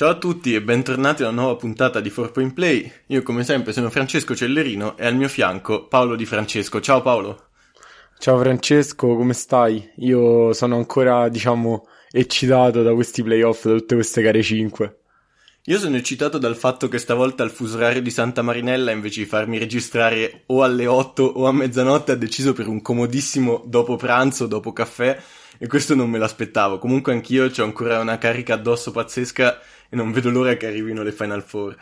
Ciao a tutti e bentornati a una nuova puntata di 4Point Play. Io come sempre sono Francesco Cellerino e al mio fianco Paolo Di Francesco. Ciao Paolo. Ciao Francesco, come stai? Io sono ancora, diciamo, eccitato da questi playoff, da tutte queste gare 5. Io sono eccitato dal fatto che stavolta il fuso orario di Santa Marinella, invece di farmi registrare o alle 8 o a mezzanotte, ha deciso per un comodissimo dopo pranzo, dopo caffè, e questo non me l'aspettavo. Comunque anch'io ho ancora una carica addosso pazzesca e non vedo l'ora che arrivino le Final Four.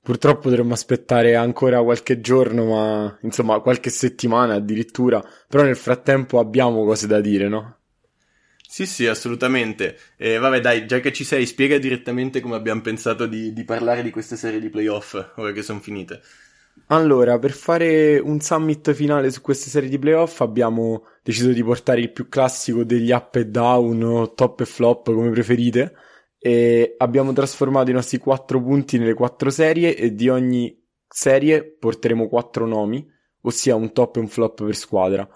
Purtroppo dovremmo aspettare ancora qualche giorno, ma insomma qualche settimana addirittura, però nel frattempo abbiamo cose da dire, no? Sì, sì, assolutamente. E vabbè, dai, già che ci sei, spiega direttamente come abbiamo pensato di, di parlare di queste serie di playoff, ora che sono finite. Allora, per fare un summit finale su queste serie di playoff abbiamo deciso di portare il più classico degli up e down o top e flop, come preferite, e abbiamo trasformato i nostri quattro punti nelle quattro serie e di ogni serie porteremo quattro nomi, ossia un top e un flop per squadra.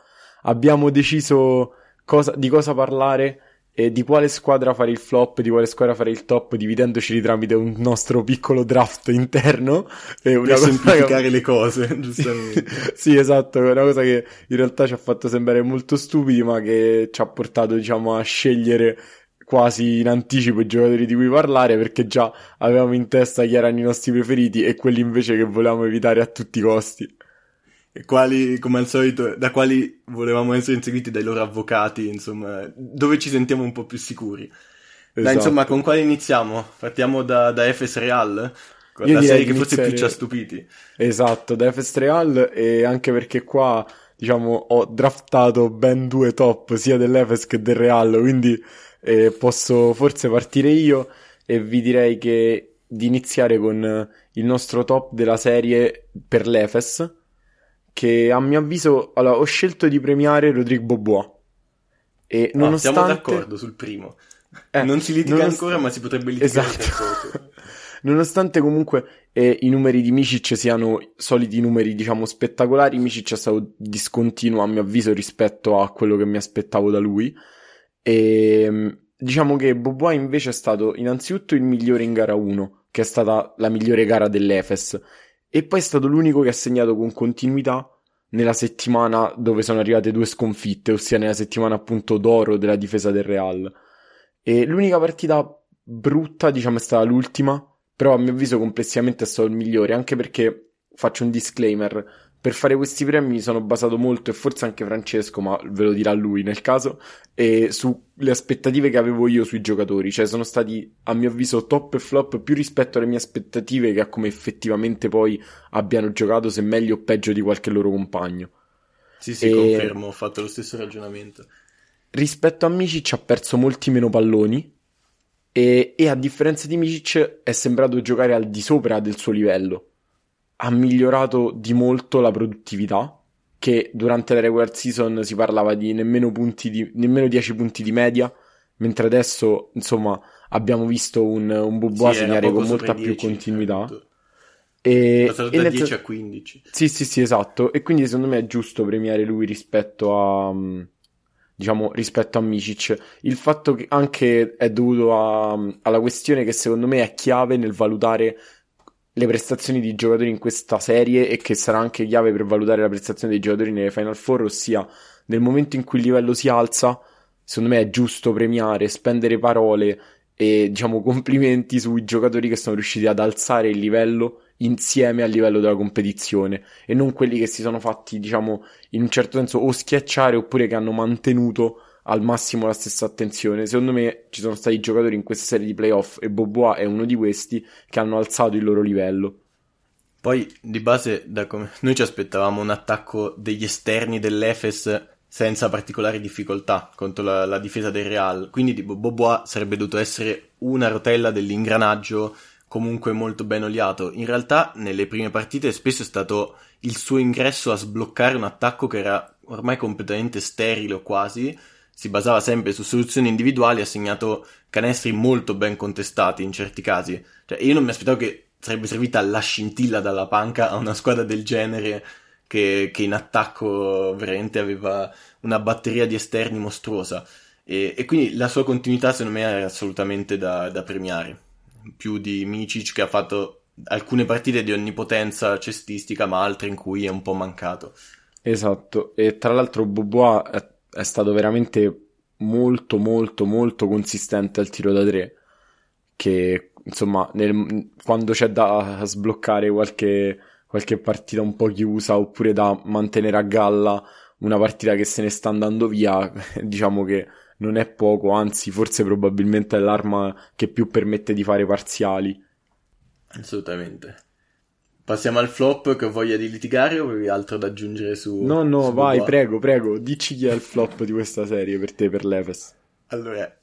Abbiamo deciso cosa, di cosa parlare e di quale squadra fare il flop, di quale squadra fare il top, dividendoci tramite un nostro piccolo draft interno. E una per semplificare che... le cose, giustamente. sì, esatto, è una cosa che in realtà ci ha fatto sembrare molto stupidi, ma che ci ha portato, diciamo, a scegliere quasi in anticipo i giocatori di cui parlare perché già avevamo in testa chi erano i nostri preferiti e quelli invece che volevamo evitare a tutti i costi e quali, come al solito, da quali volevamo essere inseguiti dai loro avvocati, insomma, dove ci sentiamo un po' più sicuri. Esatto. Dai, insomma, con quale iniziamo? Partiamo da, da Efes Real? La serie che forse più ci ha stupiti. Esatto, da Efes Real e anche perché qua, diciamo, ho draftato ben due top, sia dell'Efes che del Real, quindi eh, posso forse partire io e vi direi che di iniziare con il nostro top della serie per l'Efes che a mio avviso allora, ho scelto di premiare Rodrigo Bobois. E no, nonostante... siamo d'accordo sul primo. Eh, non si litiga nonost... ancora, ma si potrebbe litigare esatto. Nonostante comunque eh, i numeri di Micic siano soliti numeri, diciamo, spettacolari, Micic è stato discontinuo a mio avviso rispetto a quello che mi aspettavo da lui. E ehm, diciamo che Bobois invece è stato innanzitutto il migliore in gara 1, che è stata la migliore gara dell'Efes e poi è stato l'unico che ha segnato con continuità nella settimana dove sono arrivate due sconfitte, ossia nella settimana appunto d'oro della difesa del Real. E l'unica partita brutta, diciamo, è stata l'ultima, però a mio avviso complessivamente è stato il migliore, anche perché faccio un disclaimer, per fare questi premi mi sono basato molto, e forse anche Francesco, ma ve lo dirà lui nel caso, e sulle aspettative che avevo io sui giocatori. Cioè, sono stati, a mio avviso, top e flop più rispetto alle mie aspettative che a come effettivamente poi abbiano giocato, se meglio o peggio di qualche loro compagno. Sì, sì, e... confermo, ho fatto lo stesso ragionamento. Rispetto a Micic ha perso molti meno palloni, e, e a differenza di Micic è sembrato giocare al di sopra del suo livello ha migliorato di molto la produttività, che durante la regular season si parlava di nemmeno, punti di, nemmeno 10 punti di media, mentre adesso, insomma, abbiamo visto un, un Boboa sì, segnare con molta più 10, continuità. E, passato da 10 a 15. Sì, sì, sì, esatto. E quindi secondo me è giusto premiare lui rispetto a diciamo rispetto a Micic. Il fatto che anche è dovuto a, alla questione che secondo me è chiave nel valutare le prestazioni di giocatori in questa serie e che sarà anche chiave per valutare la prestazione dei giocatori nelle Final Four, ossia nel momento in cui il livello si alza, secondo me è giusto premiare, spendere parole e diciamo complimenti sui giocatori che sono riusciti ad alzare il livello insieme al livello della competizione e non quelli che si sono fatti diciamo in un certo senso o schiacciare oppure che hanno mantenuto al massimo la stessa attenzione. Secondo me ci sono stati giocatori in questa serie di playoff e Bobois è uno di questi che hanno alzato il loro livello. Poi di base come... noi ci aspettavamo un attacco degli esterni dell'Efes senza particolari difficoltà contro la, la difesa del Real, quindi di Bobois sarebbe dovuto essere una rotella dell'ingranaggio comunque molto ben oliato. In realtà nelle prime partite spesso è stato il suo ingresso a sbloccare un attacco che era ormai completamente sterile quasi, si basava sempre su soluzioni individuali, ha segnato canestri molto ben contestati in certi casi. Cioè, io non mi aspettavo che sarebbe servita la scintilla dalla panca a una squadra del genere che, che in attacco veramente aveva una batteria di esterni mostruosa. E, e, quindi la sua continuità, secondo me, è assolutamente da, da premiare. più di Micic che ha fatto alcune partite di onnipotenza cestistica, ma altre in cui è un po' mancato. Esatto, e tra l'altro Bobois è, stato veramente molto molto molto consistente al tiro da tre che insomma nel, quando c'è da sbloccare qualche, qualche partita un po' chiusa oppure da mantenere a galla una partita che se ne sta andando via diciamo che non è poco anzi forse probabilmente è l'arma che più permette di fare parziali. Assolutamente Passiamo al flop che ho voglia di litigare o avevi altro da aggiungere su... No, no, su vai, Bobois? prego, prego, dici chi è il flop di questa serie per te, per l'Efes. Allora,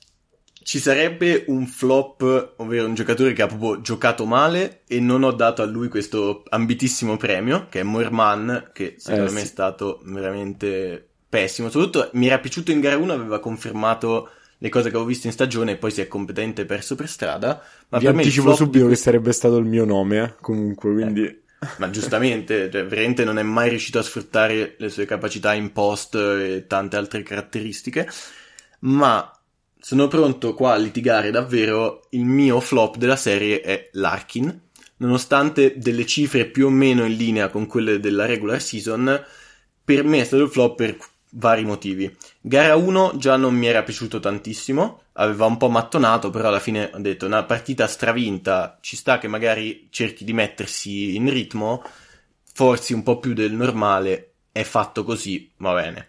ci sarebbe un flop, ovvero un giocatore che ha proprio giocato male e non ho dato a lui questo ambitissimo premio, che è Moerman, che secondo Eh, me sì. è stato veramente pessimo. Soprattutto mi era piaciuto in gara 1, aveva confermato le cose che avevo visto in stagione e poi si è completamente perso per strada. Ma Vi per anticipo subito che questo- sarebbe stato il mio nome, eh, comunque, quindi... Ma giustamente, cioè, veramente non è mai riuscito a sfruttare le sue capacità in post e tante altre caratteristiche. Ma sono pronto qua a litigare davvero. Il mio flop della serie è Larkin. Nonostante delle cifre più o meno in linea con quelle della regular season, per me è stato il flop per vari motivi. Gara 1 già non mi era piaciuto tantissimo, aveva un po' mattonato, però alla fine ho detto una partita stravinta, ci sta che magari cerchi di mettersi in ritmo, forzi un po' più del normale, è fatto così, va bene.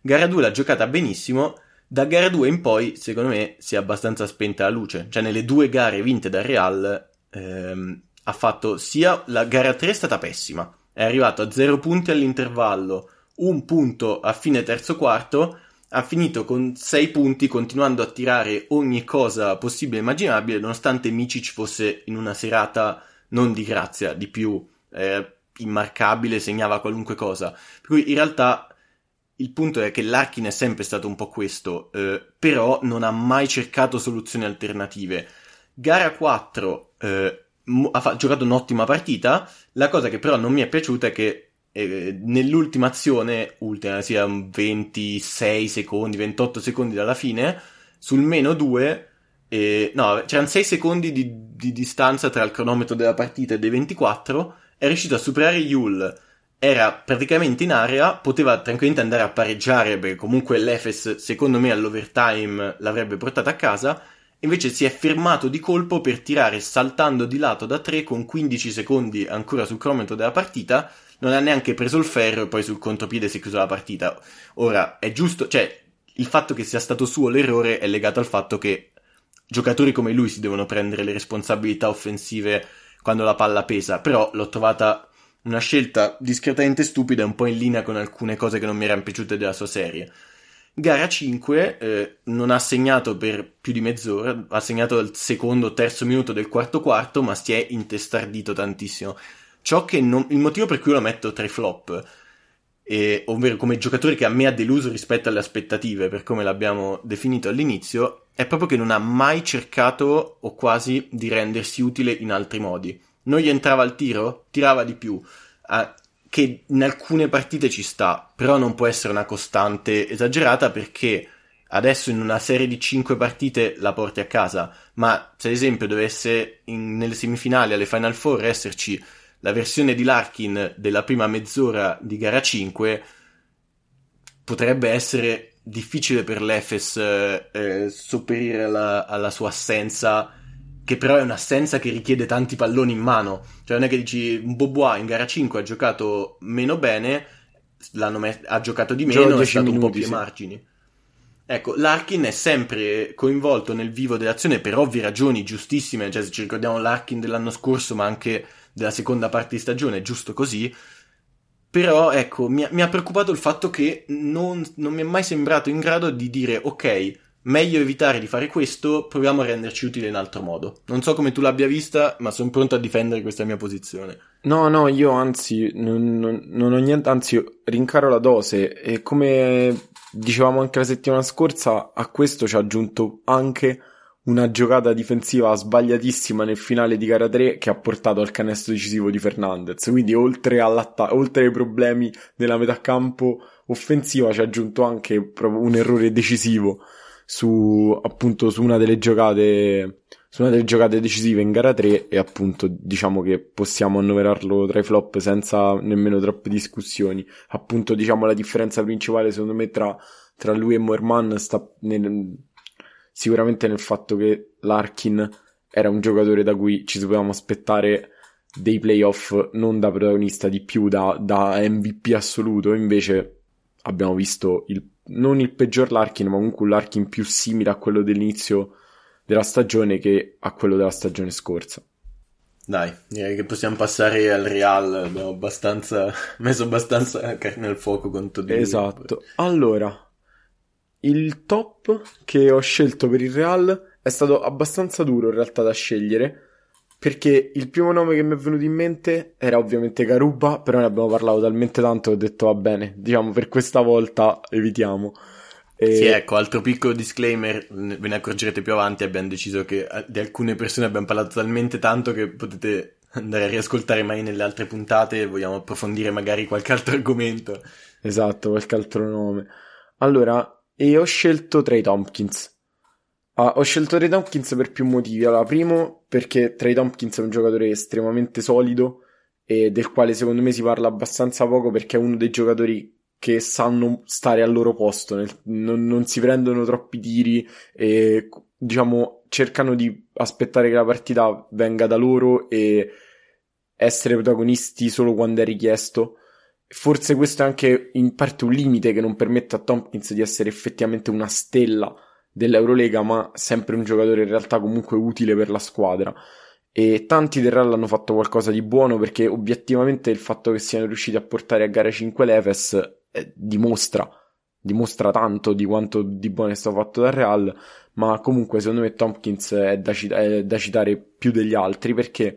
Gara 2 l'ha giocata benissimo, da gara 2 in poi secondo me si è abbastanza spenta la luce, cioè nelle due gare vinte dal Real ehm, ha fatto sia la gara 3 è stata pessima, è arrivato a 0 punti all'intervallo, un punto a fine terzo quarto, ha finito con 6 punti continuando a tirare ogni cosa possibile e immaginabile, nonostante Micic fosse in una serata non di grazia, di più eh, immarcabile, segnava qualunque cosa. Per cui in realtà il punto è che Larkin è sempre stato un po' questo, eh, però non ha mai cercato soluzioni alternative. Gara 4 eh, ha fa- giocato un'ottima partita, la cosa che però non mi è piaciuta è che eh, nell'ultima azione, ultima sia un 26 secondi, 28 secondi dalla fine, sul meno 2, eh, no, c'erano 6 secondi di, di distanza tra il cronometro della partita e dei 24, è riuscito a superare Yul, era praticamente in area, poteva tranquillamente andare a pareggiare, perché comunque l'Efes, secondo me, all'overtime l'avrebbe portata a casa, invece si è fermato di colpo per tirare saltando di lato da 3 con 15 secondi ancora sul cronometro della partita, non ha neanche preso il ferro e poi sul contropiede si è chiusa la partita. Ora, è giusto, cioè, il fatto che sia stato suo l'errore è legato al fatto che giocatori come lui si devono prendere le responsabilità offensive quando la palla pesa, però l'ho trovata una scelta discretamente stupida e un po' in linea con alcune cose che non mi erano piaciute della sua serie. Gara 5 eh, non ha segnato per più di mezz'ora, ha segnato al secondo, terzo minuto del quarto quarto, ma si è intestardito tantissimo. Ciò che non, il motivo per cui lo metto tra i flop, eh, ovvero come giocatore che a me ha deluso rispetto alle aspettative, per come l'abbiamo definito all'inizio, è proprio che non ha mai cercato o quasi di rendersi utile in altri modi. Non gli entrava al tiro? Tirava di più. Ah, che in alcune partite ci sta, però non può essere una costante esagerata perché adesso in una serie di 5 partite la porti a casa, ma se ad esempio dovesse in- nelle semifinali alle Final Four esserci la versione di Larkin della prima mezz'ora di gara 5, potrebbe essere difficile per l'Efes eh, eh, sopperire alla, alla sua assenza, che però è un'assenza che richiede tanti palloni in mano. Cioè non è che dici Bobois in gara 5 ha giocato meno bene, l'hanno met- ha giocato di meno, è 10 stato un po' minuti, più ai sì. margini. Ecco, Larkin è sempre coinvolto nel vivo dell'azione per ovvie ragioni giustissime, cioè se ci ricordiamo Larkin dell'anno scorso, ma anche della seconda parte di stagione, giusto così. Però, ecco, mi mi ha preoccupato il fatto che non, non mi è mai sembrato in grado di dire, ok, meglio evitare di fare questo, proviamo a renderci utile in altro modo. Non so come tu l'abbia vista, ma sono pronto a difendere questa mia posizione. No, no, io anzi non, non- non ho niente, anzi rincaro la dose e come dicevamo anche la settimana scorsa, a questo ci ha aggiunto anche una giocata difensiva sbagliatissima nel finale di gara 3 che ha portato al canestro decisivo di Fernandez. Quindi oltre, oltre ai problemi della metà campo offensiva ci ha aggiunto anche proprio un errore decisivo su appunto su una delle giocate sono delle giocate decisive in gara 3 e appunto diciamo che possiamo annoverarlo tra i flop senza nemmeno troppe discussioni. Appunto diciamo la differenza principale secondo me tra, tra lui e Moerman sta nel, sicuramente nel fatto che Larkin era un giocatore da cui ci dovevamo aspettare dei playoff non da protagonista di più, da, da MVP assoluto, invece abbiamo visto il, non il peggior Larkin, ma comunque un Larkin più simile a quello dell'inizio della stagione che a quello della stagione scorsa. Dai, direi che possiamo passare al Real, abbiamo abbastanza, messo abbastanza carne al fuoco con Toddy. Esatto. Allora, il top che ho scelto per il Real è stato abbastanza duro in realtà da scegliere, perché il primo nome che mi è venuto in mente era ovviamente Garuba, però ne abbiamo parlato talmente tanto che ho detto va bene, diciamo per questa volta evitiamo. E... Sì, ecco, altro piccolo disclaimer, ve ne accorgerete più avanti, abbiamo deciso che eh, di alcune persone abbiamo parlato talmente tanto che potete andare a riascoltare mai nelle altre puntate, vogliamo approfondire magari qualche altro argomento. Esatto, qualche altro nome. Allora, e ho scelto Trey Tompkins. Ah, ho scelto Trey Tompkins per più motivi. Allora, primo, perché Trey Tompkins è un giocatore estremamente solido e del quale secondo me si parla abbastanza poco perché è uno dei giocatori che sanno stare al loro posto, nel, non, non, si prendono troppi tiri e diciamo cercano di aspettare che la partita venga da loro e essere protagonisti solo quando è richiesto. Forse questo è anche in parte un limite che non permette a Tompkins di essere effettivamente una stella dell'Eurolega, ma sempre un giocatore in realtà comunque utile per la squadra. E tanti del Real hanno fatto qualcosa di buono perché obiettivamente il fatto che siano riusciti a portare a gara 5 l'Efes eh, dimostra, dimostra tanto di quanto di buono è stato fatto dal Real, ma comunque secondo me Tompkins è da, è da citare più degli altri perché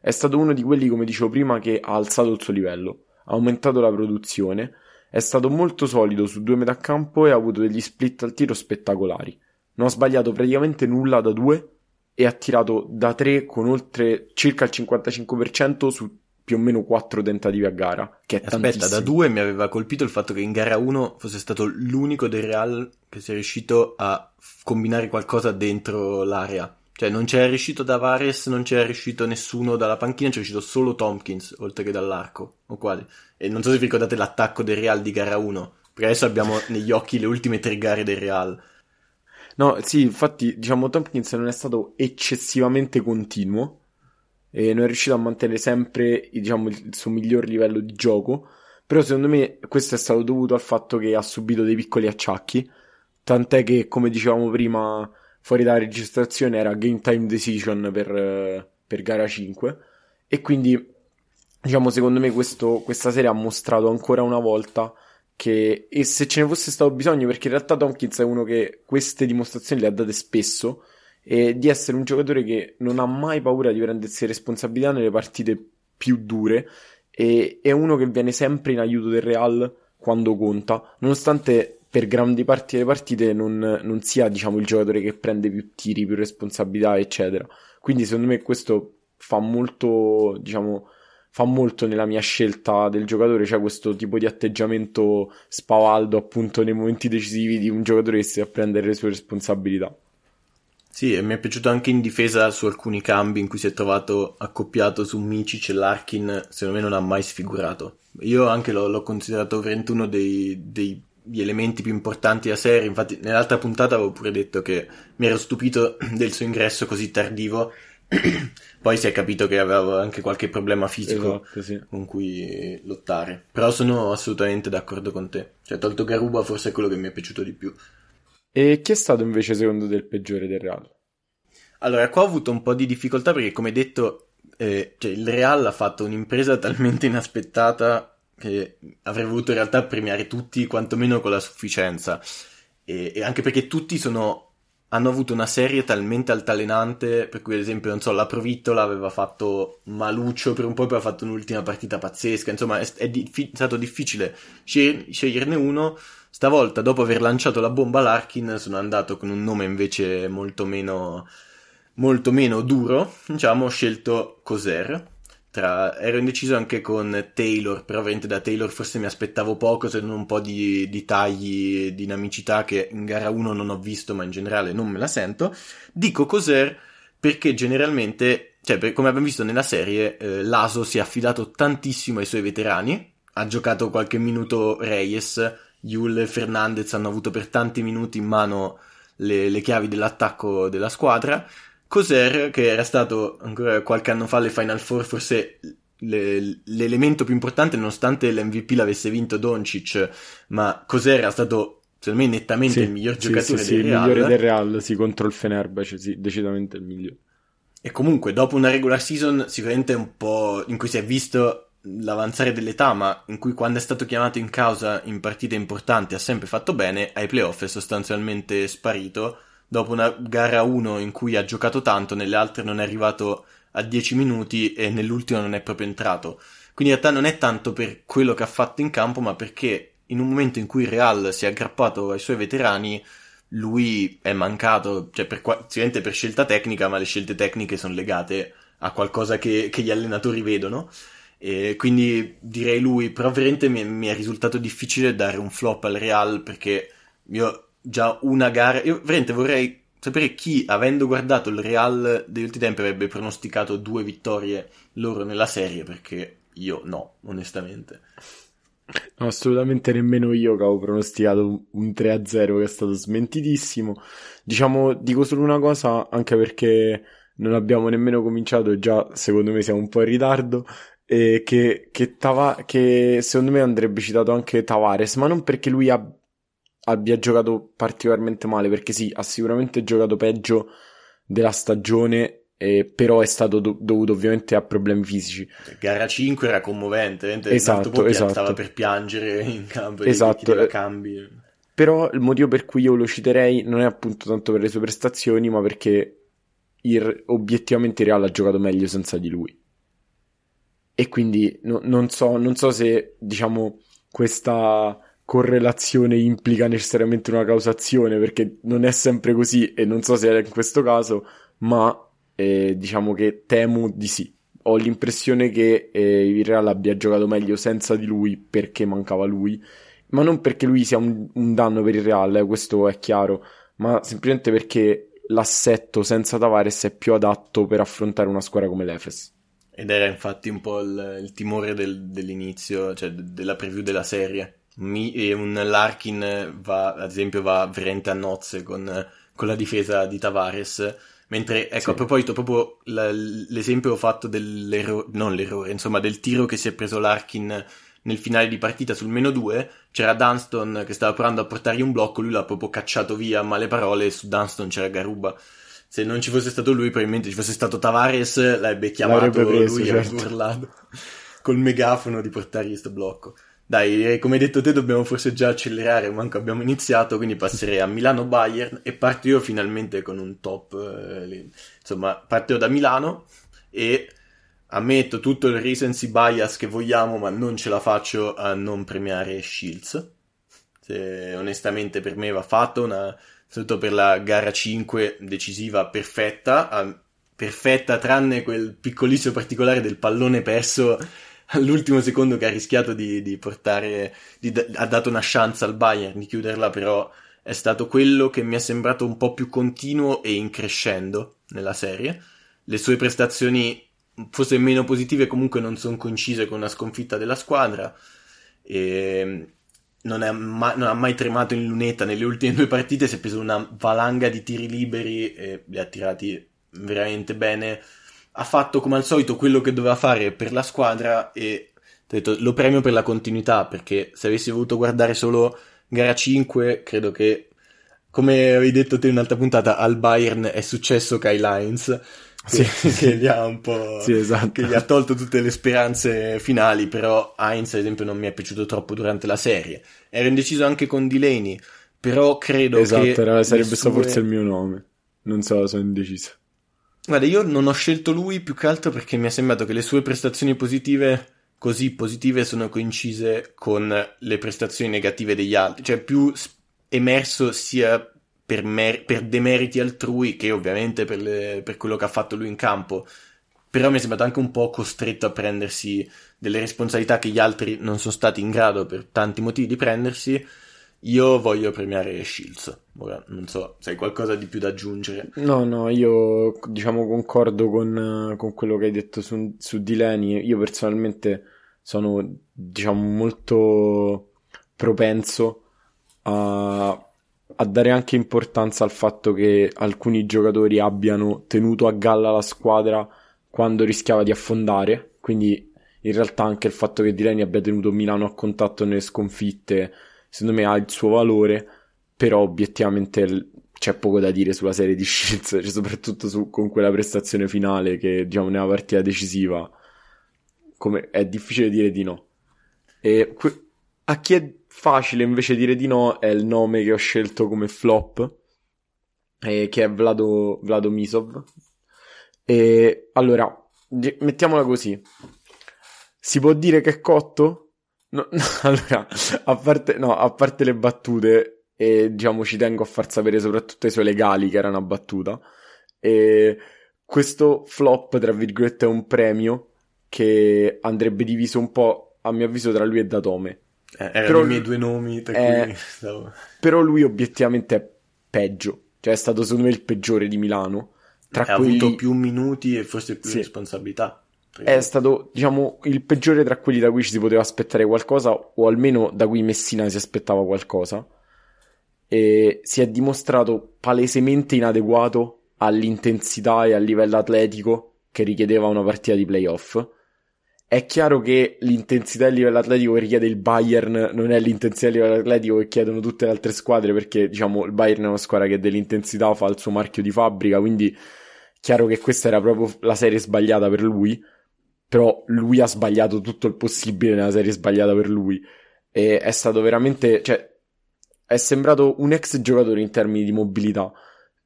è stato uno di quelli, come dicevo prima, che ha alzato il suo livello, aumentato la produzione, è stato molto solido su due metà campo e ha avuto degli split al tiro spettacolari. Non ha sbagliato praticamente nulla da due e ha tirato da tre con oltre circa il 55% su più o meno quattro tentativi a gara. Che è Aspetta, tantissimo. da due mi aveva colpito il fatto che in gara 1 fosse stato l'unico del Real che sia riuscito a combinare qualcosa dentro l'area. Cioè, non c'era riuscito Tavares, non c'era riuscito nessuno dalla panchina, c'è riuscito solo Tompkins, oltre che dall'arco, o quali. E non so se vi ricordate l'attacco del Real di gara 1, perché adesso abbiamo negli occhi le ultime tre gare del Real. No, sì, infatti, diciamo, Tompkins non è stato eccessivamente continuo, e non è riuscito a mantenere sempre diciamo, il suo miglior livello di gioco. Però secondo me questo è stato dovuto al fatto che ha subito dei piccoli acciacchi. Tant'è che, come dicevamo prima, fuori dalla registrazione era game time decision per, per gara 5. E quindi, diciamo, secondo me questo, questa serie ha mostrato ancora una volta che, e se ce ne fosse stato bisogno, perché in realtà Tompkins è uno che queste dimostrazioni le ha date spesso e di essere un giocatore che non ha mai paura di prendersi responsabilità nelle partite più dure e è uno che viene sempre in aiuto del Real quando conta, nonostante per grandi parti delle partite non, non sia diciamo il giocatore che prende più tiri, più responsabilità eccetera. Quindi secondo me questo fa molto, diciamo, fa molto nella mia scelta del giocatore, cioè questo tipo di atteggiamento spavaldo appunto nei momenti decisivi di un giocatore che si deve prendere le sue responsabilità. Sì, e mi è piaciuto anche in difesa su alcuni cambi in cui si è trovato accoppiato su Micic e Larkin, secondo me non ha mai sfigurato. Io anche l'ho, l'ho considerato veramente uno dei, degli elementi più importanti della serie, infatti nell'altra puntata avevo pure detto che mi ero stupito del suo ingresso così tardivo, poi si è capito che aveva anche qualche problema fisico esatto, sì. con cui lottare, però sono assolutamente d'accordo con te, cioè tolto Garuba forse è quello che mi è piaciuto di più. E chi è stato invece secondo te il peggiore del Real? Allora, qua ho avuto un po' di difficoltà perché, come detto, eh, cioè, il Real ha fatto un'impresa talmente inaspettata che avrei voluto in realtà premiare tutti quantomeno con la sufficienza. E, e anche perché tutti sono, hanno avuto una serie talmente altalenante, per cui ad esempio, non so, la Provittola aveva fatto Maluccio per un po', poi ha fatto un'ultima partita pazzesca, insomma è, è, di, stato difficile sceglierne uno Stavolta, dopo aver lanciato la bomba Larkin, sono andato con un nome invece molto meno, molto meno duro. Diciamo, ho scelto Coser. Tra... Ero indeciso anche con Taylor, però veramente da Taylor forse mi aspettavo poco, se non un po' di, di tagli, dinamicità che in gara 1 non ho visto, ma in generale non me la sento. Dico Coser perché generalmente, cioè per, come abbiamo visto nella serie, eh, l'Aso si è affidato tantissimo ai suoi veterani, ha giocato qualche minuto Reyes, Yul e Fernandez hanno avuto per tanti minuti in mano le, le chiavi dell'attacco della squadra, Coser, che era stato ancora qualche anno fa alle Final Four, forse le, l'elemento più importante, nonostante l'MVP l'avesse vinto Doncic, ma Coser era stato secondo me nettamente Sì, il miglior sì, giocatore sì, sì, del il Real. migliore del Real, sì, contro il Fenerbahce, sì, decisamente il migliore. E comunque, dopo una regular season, sicuramente un po' in cui si è visto l'avanzare dell'età, ma in cui quando è stato chiamato in causa in partite importanti ha sempre fatto bene, ai playoff è sostanzialmente sparito. Dopo una gara 1 in cui ha giocato tanto, nelle altre non è arrivato a 10 minuti e nell'ultima non è proprio entrato. Quindi in realtà non è tanto per quello che ha fatto in campo, ma perché in un momento in cui il Real si è aggrappato ai suoi veterani, lui è mancato, cioè per, sicuramente per scelta tecnica, ma le scelte tecniche sono legate a qualcosa che, che gli allenatori vedono. E quindi direi lui, però veramente mi, mi è risultato difficile dare un flop al Real perché io già una gara, io veramente vorrei sapere chi, avendo guardato il Real degli ultimi tempi, avrebbe pronosticato due vittorie loro nella serie perché io no, onestamente. No, assolutamente nemmeno io che avevo pronosticato un- un 3-0 che è stato smentitissimo. Diciamo, dico solo una cosa, anche perché non abbiamo nemmeno cominciato, e già secondo me siamo un po' in ritardo, e che, che, Tava- che secondo me andrebbe citato anche Tavares, ma non perché lui ab- abbia giocato particolarmente male, perché sì, ha sicuramente giocato peggio della stagione, eh, però è stato do- dovuto ovviamente a problemi fisici. Gara 5 era commovente, Esatto, Poppi esatto. stava per piangere in campo e Esatto, cambi. Però il motivo per cui io lo citerei non è appunto tanto per le sue prestazioni, ma perché il- obiettivamente il Real ha giocato meglio senza di lui. E quindi no- non so, non so se, diciamo, questa correlazione implica necessariamente una causazione, perché non è sempre così e non so se è in questo caso, ma eh, diciamo che temo di sì. Ho l'impressione che eh, il Real abbia giocato meglio senza di lui perché mancava lui ma non perché lui sia un, un danno per il Real, eh, questo è chiaro, ma semplicemente perché l'assetto senza Tavares è più adatto per affrontare una squadra come l'Efes. Ed era infatti un po' il, il timore del- dell'inizio, cioè de- della preview della serie. Mi- e un Larkin va, ad esempio, va veramente a nozze con, con la difesa di Tavares. Mentre, ecco, Sì. a proposito, proprio la- l'esempio ho fatto dell'errore, non l'errore, insomma, del tiro che si è preso Larkin nel finale di partita sul meno 2, c'era Dunston che stava provando a portargli un blocco, lui l'ha proprio cacciato via a male parole su Dunston c'era Garuba. Se non ci fosse stato lui, probabilmente ci fosse stato Tavares, l'avrebbe chiamato preso, lui, certo. avrebbe urlato col megafono di portargli questo blocco. Dai, eh, come hai detto te, dobbiamo forse già accelerare, manco abbiamo iniziato, quindi passerei a Milano-Bayern e parto io finalmente con un top. eh, insomma, parto da Milano e ammetto tutto il recency bias che vogliamo, ma non ce la faccio a non premiare Shields. Se, onestamente per me va fatto, una, soprattutto per la gara 5 decisiva perfetta, ah, perfetta tranne quel piccolissimo particolare del pallone perso all'ultimo secondo che ha rischiato di, di portare, di- ha dato una chance al Bayern di chiuderla, però è stato quello che mi è sembrato un po' più continuo e in crescendo nella serie. Le sue prestazioni, forse meno positive, comunque non sono coincise con una sconfitta della squadra. E non, è ma- non ha mai tremato in lunetta nelle ultime due partite, si è preso una valanga di tiri liberi e li ha tirati veramente bene. Ha fatto come al solito quello che doveva fare per la squadra e detto, lo premio per la continuità perché se avessi voluto guardare solo gara 5, credo che come avevi detto te in un'altra puntata, al Bayern è successo Kai Lines Sì, che, che gli ha un po' Sì, esatto. che gli ha tolto tutte le speranze finali, però Heinz ad esempio non mi è piaciuto troppo durante la serie. Ero indeciso anche con Delaney, però credo Esatto, che le sarebbe stato sue- forse il mio nome. Non so, sono indeciso. Guarda, io non ho scelto lui più che altro perché mi è sembrato che le sue prestazioni positive, così positive, sono coincise con le prestazioni negative degli altri. Cioè, più emerso sia per, mer- per demeriti altrui che ovviamente per, le- per quello che ha fatto lui in campo. Però mi è sembrato anche un po' costretto a prendersi delle responsabilità che gli altri non sono stati in grado per tanti motivi di prendersi. Io voglio premiare Shields. Ora, non so se hai qualcosa di più da aggiungere. No, no, io diciamo concordo con, con quello che hai detto su, su Dileni. Io personalmente sono, diciamo, molto propenso a, a dare anche importanza al fatto che alcuni giocatori abbiano tenuto a galla la squadra quando rischiava di affondare. Quindi in realtà anche il fatto che Dileni abbia tenuto Milano a contatto nelle sconfitte secondo me ha il suo valore, però obiettivamente c'è poco da dire sulla serie di Shields, cioè soprattutto su, con quella prestazione finale che diciamo nella partita decisiva come, è difficile dire di no. E que- a chi è facile invece dire di no è il nome che ho scelto come flop, eh, che è Vlado, Vlado Misov. E allora, mettiamola così. Si può dire che è cotto? No, no, allora, a parte, no, a parte le battute, e diciamo ci tengo a far sapere soprattutto i suoi legali che era una battuta, e questo flop, tra virgolette, è un premio che andrebbe diviso un po', a mio avviso, tra lui e Datome. Eh, però, i miei due nomi, eh, stavo... Però lui obiettivamente è peggio, cioè è stato secondo me il peggiore di Milano. Tra ha quelli... avuto più minuti e forse più sì. responsabilità è stato, diciamo, il peggiore tra quelli da cui ci si poteva aspettare qualcosa, o almeno da cui Messina si aspettava qualcosa. E si è dimostrato palesemente inadeguato all'intensità e al livello atletico che richiedeva una partita di playoff. È chiaro che l'intensità e il livello atletico che richiede il Bayern non è l'intensità e il livello atletico che chiedono tutte le altre squadre, perché diciamo il Bayern è una squadra che dell'intensità fa il suo marchio di fabbrica, quindi chiaro che questa era proprio la serie sbagliata per lui però lui ha sbagliato tutto il possibile nella serie sbagliata per lui. E è stato veramente, cioè, è sembrato un ex giocatore in termini di mobilità.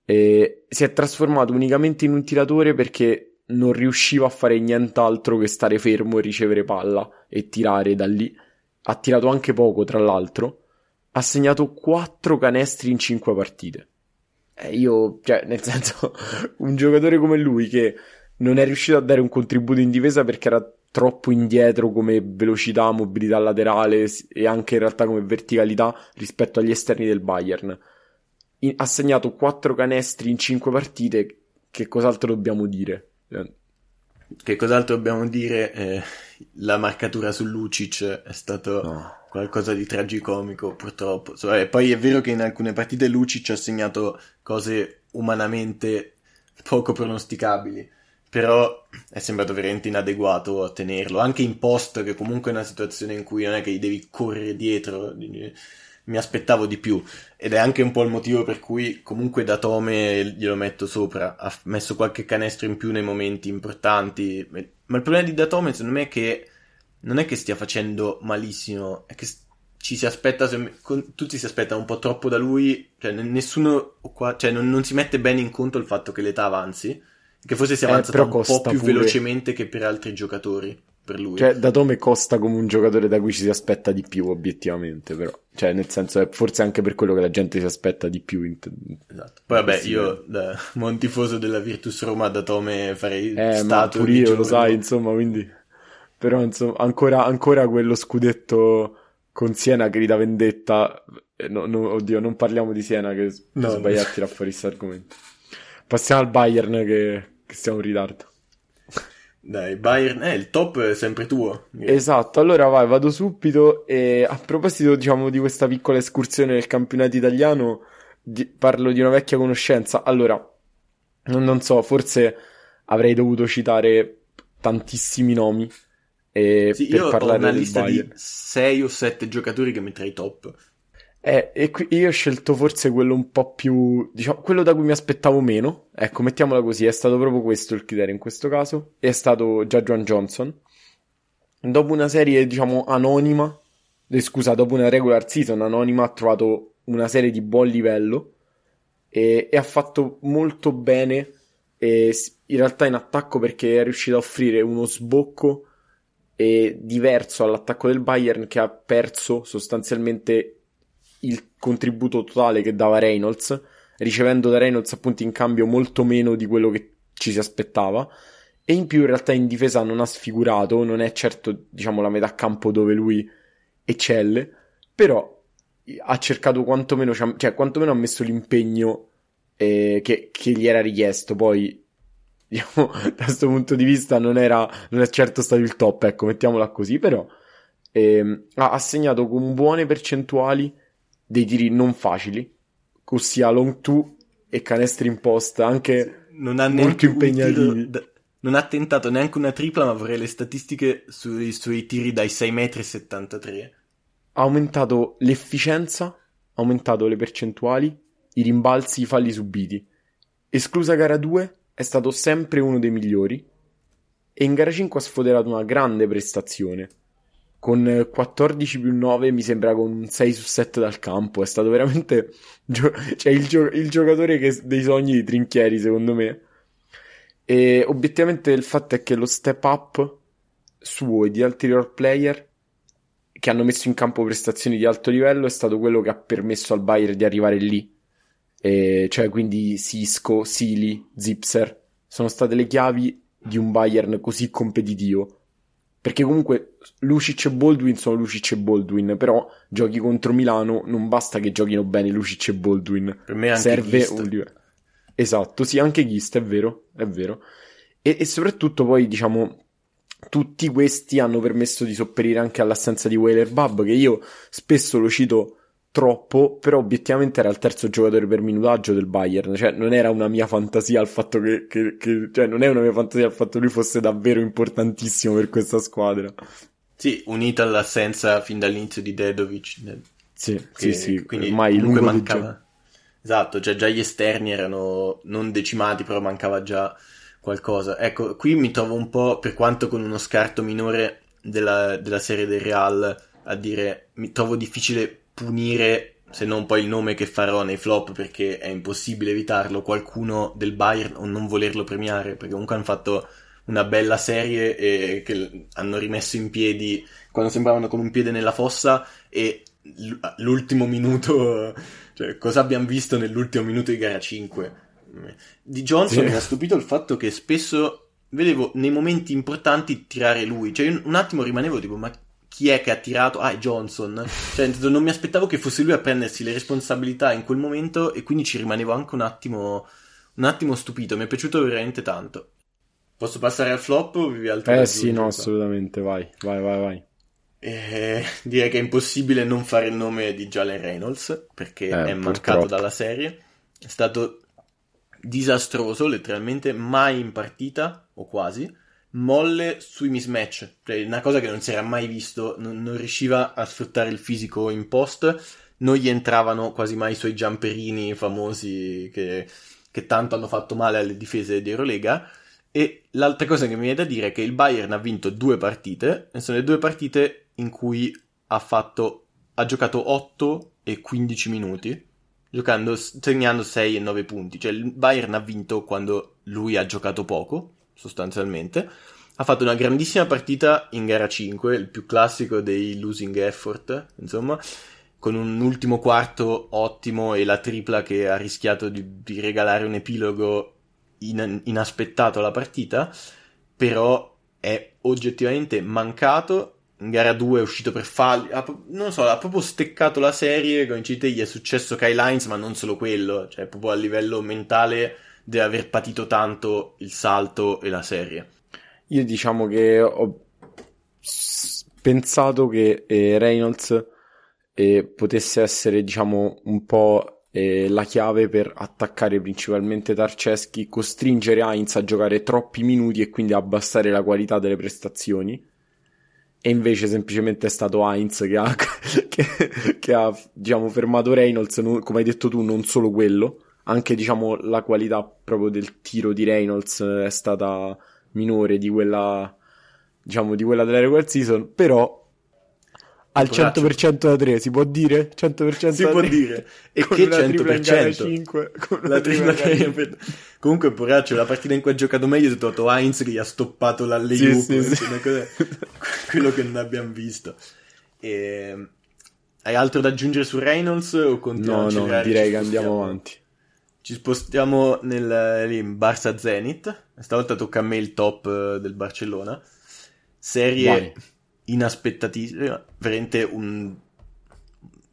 E si è trasformato unicamente in un tiratore perché non riusciva a fare nient'altro che stare fermo e ricevere palla e tirare da lì. Ha tirato anche poco, tra l'altro. Ha segnato 4 canestri in 5 partite. E io, cioè, nel senso, un giocatore come lui che non è riuscito a dare un contributo in difesa perché era troppo indietro come velocità, mobilità laterale e anche in realtà come verticalità rispetto agli esterni del Bayern. In, ha segnato 4 canestri in 5 partite, che cos'altro dobbiamo dire? Che cos'altro dobbiamo dire? Eh, la marcatura su Lucic è stato no. qualcosa di tragicomico, purtroppo. E poi è vero che in alcune partite Lucic ha segnato cose umanamente poco pronosticabili però è sembrato veramente inadeguato a tenerlo, anche in post, che comunque è una situazione in cui non è che gli devi correre dietro, mi aspettavo di più, ed è anche un po' il motivo per cui comunque da Tome glielo metto sopra, ha messo qualche canestro in più nei momenti importanti, ma il problema di Datome secondo me è che non è che stia facendo malissimo, è che ci si aspetta, tutti si aspettano un po' troppo da lui, cioè nessuno qua, cioè non, non si mette bene in conto il fatto che l'età avanzi, che forse si è avanzato eh, un po' più pure. velocemente che per altri giocatori. Per lui. Cioè, Datome costa come un giocatore da cui ci si aspetta di più, obiettivamente, però. Cioè, nel senso, è forse anche per quello che la gente si aspetta di più. In... Esatto. Poi, vabbè, io da buon tifoso della Virtus Roma, da Tome farei eh, ma pure io, lo sai, insomma, quindi... Però, insomma, ancora, ancora quello scudetto con Siena grida vendetta. Eh, no, no, oddio, non parliamo di Siena, che no, sbagliare a tirare fuori questo argomento. Passiamo al Bayern che, che stiamo in ritardo. Dai, Bayern, eh, il top è sempre tuo. Esatto, allora vai, vado subito e a proposito, diciamo, di questa piccola escursione nel campionato italiano, di, parlo di una vecchia conoscenza. Allora, non, non so, forse avrei dovuto citare tantissimi nomi e sì, per parlare ho una lista Bayern. di 6 o 7 giocatori che metterei top. Eh, e qui io ho scelto forse quello un po' più, diciamo, quello da cui mi aspettavo meno. Ecco, mettiamola così, è stato proprio questo il criterio in questo caso. È stato John Johnson. Dopo una serie, diciamo, anonima, eh, scusa, dopo una regular season anonima, ha trovato una serie di buon livello e, e ha fatto molto bene. E in realtà in attacco perché è riuscito a offrire uno sbocco diverso all'attacco del Bayern che ha perso sostanzialmente il contributo totale che dava Reynolds, ricevendo da Reynolds appunto in cambio molto meno di quello che ci si aspettava. E in più in realtà in difesa non ha sfigurato, non è certo diciamo la metà campo dove lui eccelle, però ha cercato quantomeno, cioè quantomeno ha messo l'impegno eh, che, che, gli era richiesto. Poi, diciamo, da questo punto di vista non era, non è certo stato il top, ecco, mettiamola così, però eh, ha, segnato con buone percentuali dei tiri non facili, ossia long two e canestri in post, anche molto impegnativi. Da, non ha tentato neanche una tripla, ma vorrei le statistiche sui suoi tiri dai 6,73 m. Ha aumentato l'efficienza, ha aumentato le percentuali, i rimbalzi, i falli subiti. Esclusa gara 2, è stato sempre uno dei migliori. E in gara 5 ha sfoderato una grande prestazione. Con 14 più 9, mi sembra con un 6 su 7 dal campo. È stato veramente. Gio- cioè, il, gio- il giocatore che- dei sogni di Trinchieri, secondo me e obiettivamente il fatto è che lo step up suo e di altri role player che hanno messo in campo prestazioni di alto livello è stato quello che ha permesso al Bayern di arrivare lì. E cioè quindi Cisco, Sili, Zipser sono state le chiavi di un Bayern così competitivo. Perché comunque Lucic e Baldwin sono Lucic e Baldwin, però giochi contro Milano, non basta che giochino bene Lucic e Baldwin. Per me anche serve un livello. Esatto, sì, anche Ghist, è vero, è vero. E, e, soprattutto poi, diciamo, tutti questi hanno permesso di sopperire anche all'assenza di Whaler Bub, che io spesso lo cito troppo, però obiettivamente era il terzo giocatore per minutaggio del Bayern, cioè non era una mia fantasia il fatto che, che, che cioè non è una mia fantasia il fatto che lui fosse davvero importantissimo per questa squadra. Sì, unita all'assenza fin dall'inizio di Dedovic. Sì, sì, sì, quindi ormai lungo mancava. Esatto, cioè già gli esterni erano non decimati, però mancava già qualcosa. Ecco, qui mi trovo un po', per quanto con uno scarto minore della, della serie del Real, a dire, mi trovo difficile punire, se non poi il nome che farò nei flop, perché è impossibile evitarlo, qualcuno del Bayern o non volerlo premiare, perché comunque hanno fatto una bella serie e che hanno rimesso in piedi quando sembravano con un piede nella fossa e l'ultimo minuto cioè, cosa abbiamo visto nell'ultimo minuto di gara 5? Di Johnson sì. mi ha stupito il fatto che spesso vedevo nei momenti importanti tirare lui. Cioè, un attimo rimanevo tipo, ma chi è che ha tirato? Ah, è Johnson. Cioè, non mi aspettavo che fosse lui a prendersi le responsabilità in quel momento e quindi ci rimanevo anche un attimo, un attimo stupito. Mi è piaciuto veramente tanto. Posso passare al flop o vivi altro? Eh sì, no, assolutamente, vai, vai, vai, vai. Eh, direi che è impossibile non fare il nome di Jalen Reynolds perché eh, è mancato dalla serie. È stato disastroso, letteralmente mai in partita o quasi. Molle sui mismatch, cioè una cosa che non si era mai visto. Non, non riusciva a sfruttare il fisico in post. Non gli entravano quasi mai i suoi jumperini famosi che, che tanto hanno fatto male alle difese di Eurolega. E l'altra cosa che mi viene da dire è che il Bayern ha vinto due partite, sono le due partite in cui ha fatto ha giocato 8 e 15 minuti giocando, segnando 6 e 9 punti cioè il Bayern ha vinto quando lui ha giocato poco sostanzialmente. Ha fatto una grandissima partita in gara 5 il più classico dei losing effort insomma con un ultimo quarto ottimo e la tripla che ha rischiato di, di regalare un epilogo in, inaspettato alla partita però è oggettivamente mancato. In gara 2 è uscito per falli, ha, non so, ha proprio steccato la serie, come dici gli è successo Kyle Lines, ma non solo quello, cioè proprio a livello mentale deve aver patito tanto il salto e la serie. Io diciamo che ho pensato che eh, Reynolds eh, potesse essere, diciamo, un po' eh, la chiave per attaccare principalmente Tarceschi, costringere Heinz a giocare troppi minuti e quindi abbassare la qualità delle prestazioni e invece semplicemente è stato Heinz che ha, che, che ha diciamo, fermato Reynolds, non, come hai detto tu, non solo quello, anche diciamo, la qualità proprio del tiro di Reynolds è stata minore di quella, diciamo, di quella della regular season, però al 100% da 3 si può dire? 100% si può 3. dire. E con che 100% 5, con la tripla che comunque Poraccio la partita in cui ha giocato meglio è stato Heinz che gli ha stoppato la sì, sì, sì. quello che non abbiamo visto. E... hai altro da aggiungere su Reynolds o continuiamo no no direi che andiamo avanti ci spostiamo nel, lì, in Barça Zenit. Stavolta tocca a me il top eh, del Barcellona. Serie Vai inaspettatissima, veramente un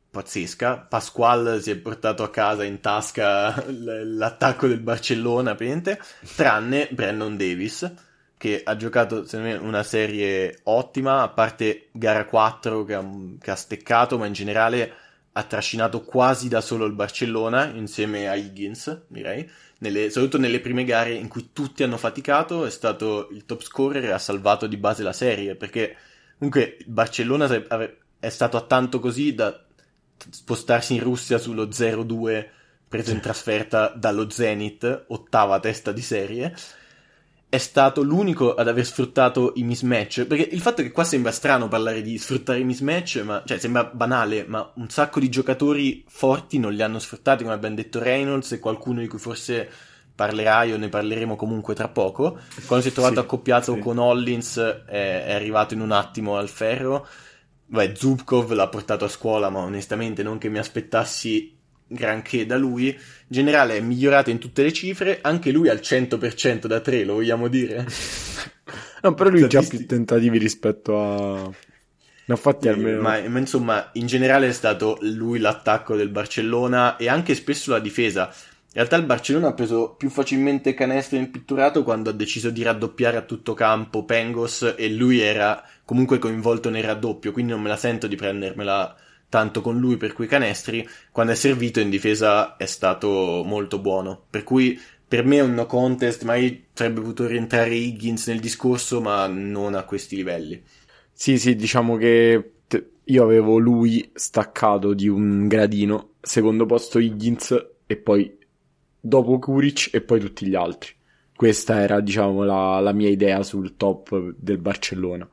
pazzesca. Pasquale si è portato a casa in tasca l'attacco del Barcellona, praticamente, tranne Brandon Davis, che ha giocato secondo me una serie ottima, a parte gara 4 che ha, che ha steccato, ma in generale ha trascinato quasi da solo il Barcellona insieme a Higgins, direi. Nelle, soprattutto nelle prime gare in cui tutti hanno faticato, è stato il top scorer e ha salvato di base la serie. Perché comunque il Barcellona è stato a tanto così da spostarsi in Russia sullo 0-2 preso in trasferta dallo Zenit, ottava testa di serie è stato l'unico ad aver sfruttato i mismatch. Perché il fatto è che qua sembra strano parlare di sfruttare i mismatch, ma, cioè sembra banale, ma un sacco di giocatori forti non li hanno sfruttati, come abbiamo detto Reynolds e qualcuno di cui forse parlerai o ne parleremo comunque tra poco. Quando si è trovato sì, accoppiato sì. con Hollins è, è, arrivato in un attimo al ferro. Beh, Zubkov l'ha portato a scuola, ma onestamente non che mi aspettassi granché da lui. In generale è migliorato in tutte le cifre, anche lui al 100% da 3, lo vogliamo dire? no, però lui ha già più tentativi rispetto a... Ne ha fatti almeno. Ma, ma, insomma, in generale è stato lui l'attacco del Barcellona e anche spesso la difesa. In realtà il Barcellona ha preso più facilmente canestro impitturato quando ha deciso di raddoppiare a tutto campo Pengos e lui era comunque coinvolto nel raddoppio, quindi non me la sento di prendermela tanto con lui per quei canestri, quando è servito in difesa è stato molto buono. Per cui per me è un no contest, magari sarebbe potuto rientrare Higgins nel discorso, ma non a questi livelli. Sì, sì, diciamo che io avevo lui staccato di un gradino, secondo posto Higgins e poi dopo Kuric e poi tutti gli altri. Questa era, diciamo, la, la mia idea sul top del Barcellona.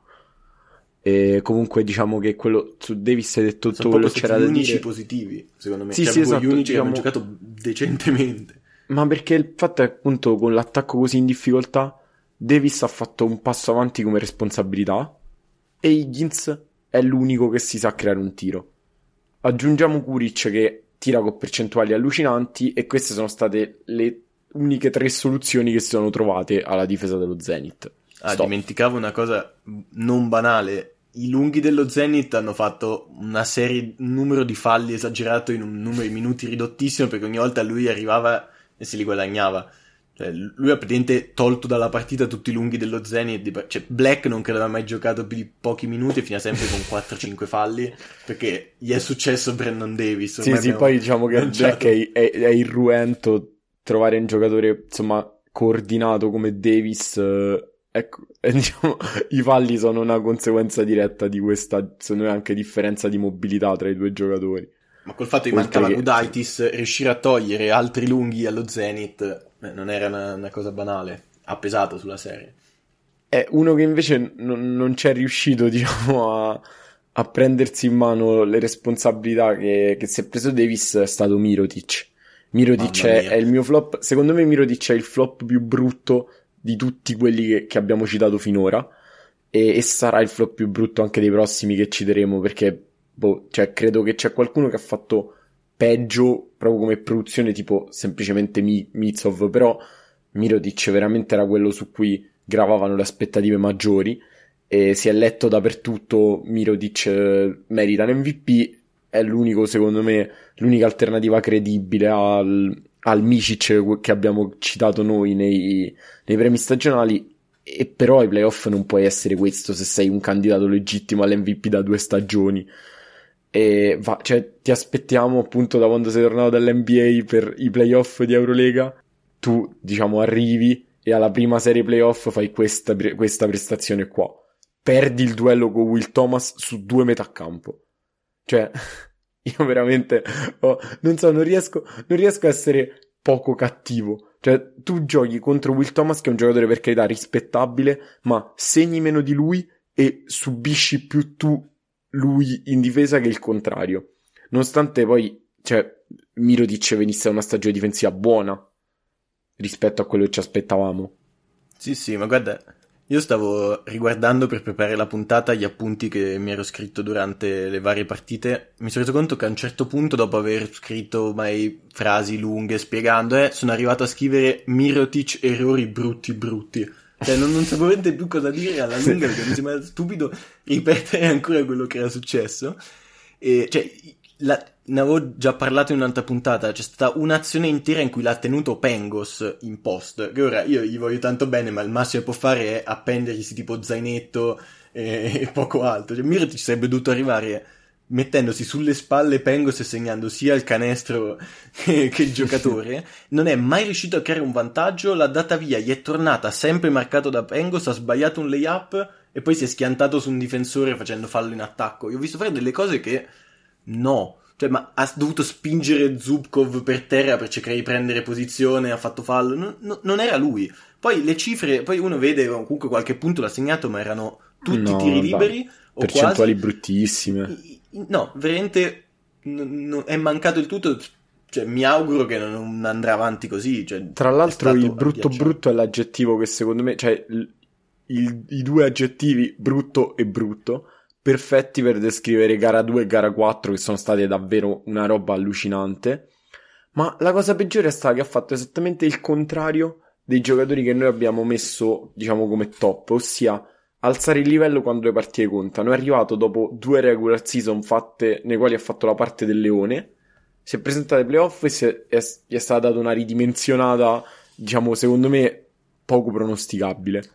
E comunque diciamo che quello su Davis hai detto tutto quello che c'era da dire. Sono unici positivi, secondo me. Sì, cioè, sì, esatto, gli unici diciamo... che hanno giocato decentemente. Ma perché il fatto è appunto con l'attacco così in difficoltà, Davis ha fatto un passo avanti come responsabilità e Higgins è l'unico che si sa creare un tiro. Aggiungiamo Kuric che tira con percentuali allucinanti e queste sono state le uniche tre soluzioni che si sono trovate alla difesa dello Zenith. Ah, Stop. dimenticavo una cosa non banale i lunghi dello Zenith hanno fatto una serie, un numero di falli esagerato in un numero di minuti ridottissimo perché ogni volta lui arrivava e se li guadagnava. Cioè, lui ha praticamente tolto dalla partita tutti i lunghi dello Zenith. Cioè, Black non credo abbia mai giocato più di pochi minuti e finiva sempre con 4-5 falli perché gli è successo Brandon Davis. Sì, sì, poi diciamo che lanciato... Black è, è, è, irruento trovare un giocatore, insomma, coordinato come Davis... Eh Ecco, e diciamo, i falli sono una conseguenza diretta di questa, secondo me, anche differenza di mobilità tra i due giocatori. Ma col fatto che mancava che... Gudaitis, riuscire a togliere altri lunghi allo Zenith eh, non era una, una, cosa banale, ha pesato sulla serie. È uno che invece non, non c'è riuscito, diciamo, a, a, prendersi in mano le responsabilità che, che si è preso Davis è stato Mirotic. Mirotic è, è il mio flop, secondo me Mirotic è il flop più brutto di tutti quelli che, che abbiamo citato finora e, e, sarà il flop più brutto anche dei prossimi che citeremo perché boh, cioè, credo che c'è qualcuno che ha fatto peggio proprio come produzione tipo semplicemente Mi- Mitsov però Mirotic veramente era quello su cui gravavano le aspettative maggiori e si è letto dappertutto Mirotic eh, merita l'MVP è l'unico secondo me l'unica alternativa credibile al, al Micic che abbiamo citato noi nei, nei premi stagionali e però ai playoff non puoi essere questo se sei un candidato legittimo all'MVP da due stagioni. E va, cioè ti aspettiamo appunto da quando sei tornato dall'NBA per i playoff di Eurolega. Tu diciamo arrivi e alla prima serie playoff fai questa, questa prestazione qua. Perdi il duello con Will Thomas su due metà campo. Cioè io veramente oh, non so, non riesco, non riesco a essere poco cattivo. Cioè, tu giochi contro Will Thomas, che è un giocatore per carità rispettabile, ma segni meno di lui e subisci più tu lui in difesa che il contrario. Nonostante poi, cioè, Mirotic venisse da una stagione difensiva buona rispetto a quello che ci aspettavamo. Sì, sì, ma guarda, io stavo riguardando per preparare la puntata gli appunti che mi ero scritto durante le varie partite. Mi sono reso conto che a un certo punto, dopo aver scritto mai frasi lunghe spiegando, eh, sono arrivato a scrivere Mirotic errori brutti brutti. Cioè, non, non sapevo più cosa dire alla lunga perché mi sembra stupido ripetere ancora quello che era successo. E, cioè, la, ne avevo già parlato in un'altra puntata, c'è stata un'azione intera in cui l'ha tenuto Pengos in post, che ora io gli voglio tanto bene, ma il massimo che può fare è appendergli tipo zainetto e, e poco altro. Cioè, Mirotic sarebbe dovuto arrivare mettendosi sulle spalle Pengos e segnando sia il canestro che, che, il giocatore, non è mai riuscito a creare un vantaggio, l'ha data via, gli è tornata sempre marcato da Pengos, ha sbagliato un layup e poi si è schiantato su un difensore facendo fallo in attacco. Io ho visto fare delle cose che no. Cioè, ma ha dovuto spingere Zubkov per terra per cercare di prendere posizione, ha fatto fallo. No, no, non era lui. Poi le cifre, poi uno vede comunque qualche punto l'ha segnato, ma erano tutti no, tiri liberi. O percentuali quasi. bruttissime. No, veramente n- n- è mancato il tutto. Cioè, mi auguro che non andrà avanti così. Cioè, Tra l'altro, il brutto brutto è l'aggettivo che secondo me, cioè, il, i due aggettivi brutto e brutto perfetti per descrivere gara 2 e gara 4 che sono state davvero una roba allucinante. Ma la cosa peggiore è stata che ha fatto esattamente il contrario dei giocatori che noi abbiamo messo, diciamo, come top, ossia alzare il livello quando le partite contano. È arrivato dopo due regular season fatte, nei quali ha fatto la parte del leone, si è presentato ai playoff e è, è, gli è stata data una ridimensionata, diciamo, secondo me, poco pronosticabile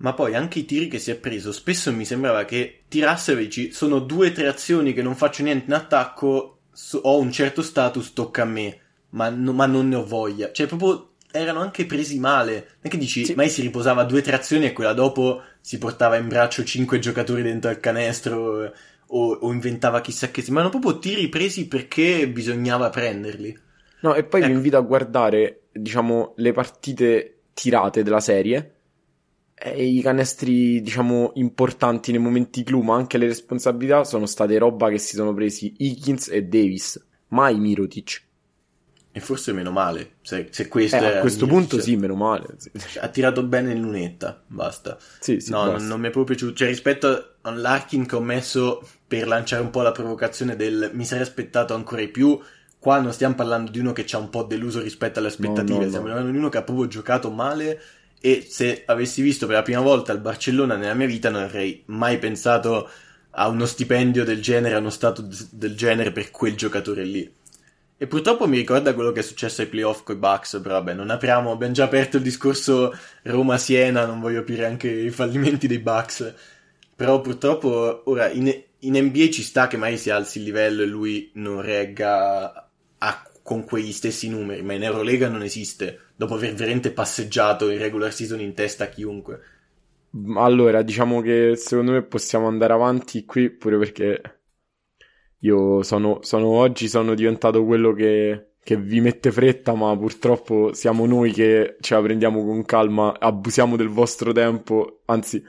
ma poi anche i tiri che si è preso, spesso mi sembrava che tirasse e dici sono due o tre azioni che non faccio niente in attacco, so, ho un certo status, tocca a me, ma, no, ma, non ne ho voglia. Cioè, proprio erano anche presi male. Non è che dici, sì. mai si riposava due o tre azioni e quella dopo si portava in braccio cinque giocatori dentro al canestro eh, o, o inventava chissà che... Ma erano proprio tiri presi perché bisognava prenderli. No, e poi ecco. vi invito a guardare, diciamo, le partite tirate della serie e i canestri, diciamo, importanti nei momenti clou, ma anche le responsabilità sono state roba che si sono presi Higgins e Davis, mai Mirotic. E forse meno male, se, se questo eh, a questo punto sì, meno male. Ha tirato bene in lunetta, basta. Sì, sì, no, basta. Non, mi è proprio piaciuto. Cioè, rispetto all'Arkin che ho messo per lanciare un po' la provocazione del mi sarei aspettato ancora di più, qua non stiamo parlando di uno che ci ha un po' deluso rispetto alle aspettative, no, no, stiamo parlando di uno che ha proprio giocato male e se avessi visto per la prima volta il Barcellona nella mia vita non avrei mai pensato a uno stipendio del genere, a uno stato del genere per quel giocatore lì. E purtroppo mi ricorda quello che è successo ai playoff con i Bucks, però vabbè, non apriamo, abbiamo già aperto il discorso Roma-Siena, non voglio aprire anche i fallimenti dei Bucks. Però purtroppo ora in, in NBA ci sta che mai si alzi il livello e lui non regga a, con quegli stessi numeri, ma in Eurolega non esiste dopo aver veramente passeggiato in regular season in testa a chiunque. Allora, diciamo che secondo me possiamo andare avanti qui pure perché io sono, sono oggi sono diventato quello che, che, vi mette fretta, ma purtroppo siamo noi che ce la prendiamo con calma, abusiamo del vostro tempo, anzi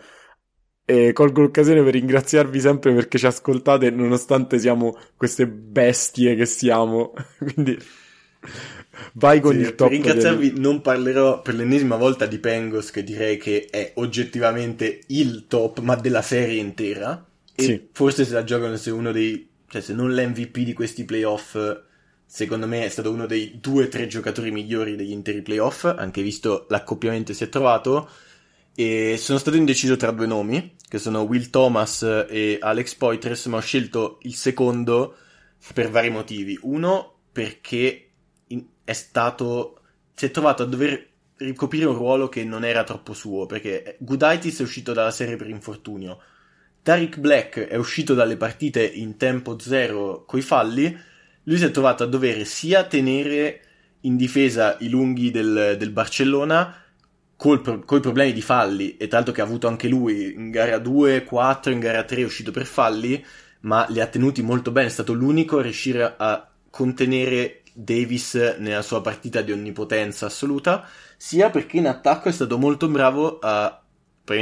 e colgo l'occasione per ringraziarvi sempre perché ci ascoltate nonostante siamo queste bestie che siamo. Quindi Vai con sì, il top. Per ringraziarvi, del... non parlerò per l'ennesima volta di Pengos, che direi che è oggettivamente il top, ma della serie intera. E sì. forse se la giocano se uno dei. cioè, se non l'MVP di questi playoff, secondo me è stato uno dei due o tre giocatori migliori degli interi playoff, anche visto l'accoppiamento si è trovato. E sono stato indeciso tra due nomi, che sono Will Thomas e Alex Poitres, ma ho scelto il secondo per vari motivi. Uno, perché è stato. si è trovato a dover ricoprire un ruolo che non era troppo suo, perché Gudaitis è uscito dalla serie per infortunio. Tariq Black è uscito dalle partite in tempo zero coi falli. Lui si è trovato a dover sia tenere in difesa i lunghi del, del Barcellona con i problemi di falli, e tra l'altro che ha avuto anche lui in gara 2, 4, in gara 3 è uscito per falli, ma li ha tenuti molto bene. È stato l'unico a riuscire a contenere Davis nella sua partita di onnipotenza assoluta, sia perché in attacco è stato molto bravo a,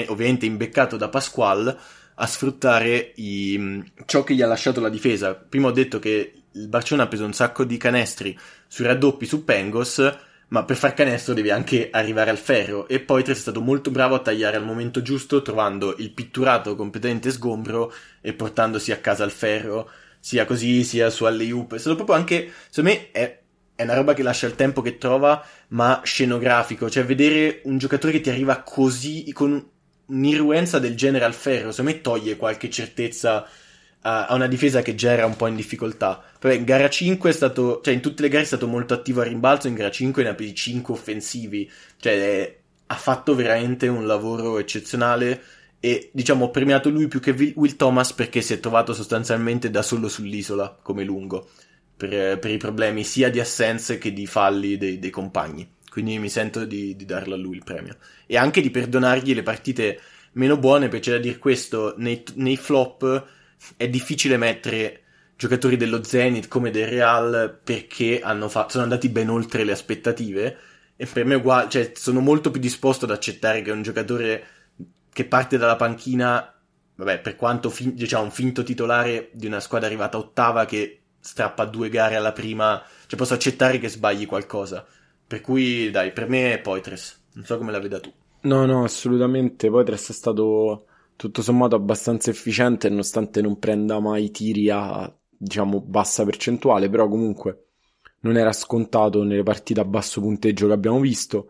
ovviamente imbeccato da Pasquale, a sfruttare i, ciò che gli ha lasciato la difesa. Prima ho detto che il Barcellona ha preso un sacco di canestri sui raddoppi su Pengos, ma per far canestro devi anche arrivare al ferro. E poi è stato molto bravo a tagliare al momento giusto, trovando il pitturato completamente sgombro e portandosi a casa il ferro sia così, sia su alley-oop. È stato proprio anche, secondo me, è, è una roba che lascia il tempo che trova, ma scenografico. Cioè, vedere un giocatore che ti arriva così, con un'irruenza del genere al ferro, secondo me toglie qualche certezza ha una difesa che già era un po' in difficoltà. Però in gara 5 è stato, cioè in tutte le gare è stato molto attivo a rimbalzo, in gara 5 ne ha presi 5 offensivi, cioè è, ha fatto veramente un lavoro eccezionale e diciamo ho premiato lui più che Will Thomas perché si è trovato sostanzialmente da solo sull'isola come lungo per, per i problemi sia di assenze che di falli dei, dei compagni. Quindi mi sento di, di, darlo a lui il premio. E anche di perdonargli le partite meno buone perché c'è da dire questo nei, nei flop è difficile mettere giocatori dello Zenith come del Real perché fatto, sono andati ben oltre le aspettative e per me è uguale, cioè sono molto più disposto ad accettare che un giocatore che parte dalla panchina, vabbè, per quanto fin- diciamo un finto titolare di una squadra arrivata ottava che strappa due gare alla prima, cioè posso accettare che sbagli qualcosa. Per cui, dai, per me è Poitres. Non so come la veda tu. No, no, assolutamente. Poitres è stato tutto sommato abbastanza efficiente, nonostante non prenda mai tiri a, diciamo, bassa percentuale, però comunque non era scontato nelle partite a basso punteggio che abbiamo visto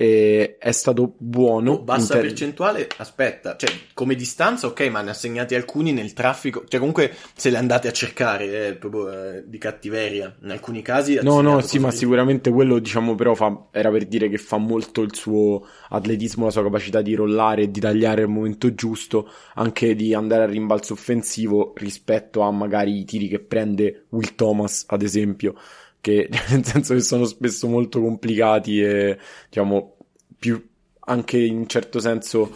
e è stato buono. Oh, bassa ter- percentuale, aspetta, cioè come distanza ok, ma ne ha segnati alcuni nel traffico, cioè comunque se le andate a cercare eh, proprio eh, di cattiveria, in alcuni casi... No, no, sì, ma di... sicuramente quello diciamo però fa, era per dire che fa molto il suo atletismo, la sua capacità di rollare e di tagliare al momento giusto, anche di andare a rimbalzo offensivo rispetto a magari i tiri che prende Will Thomas, ad esempio che nel senso che sono spesso molto complicati e diciamo più anche in un certo senso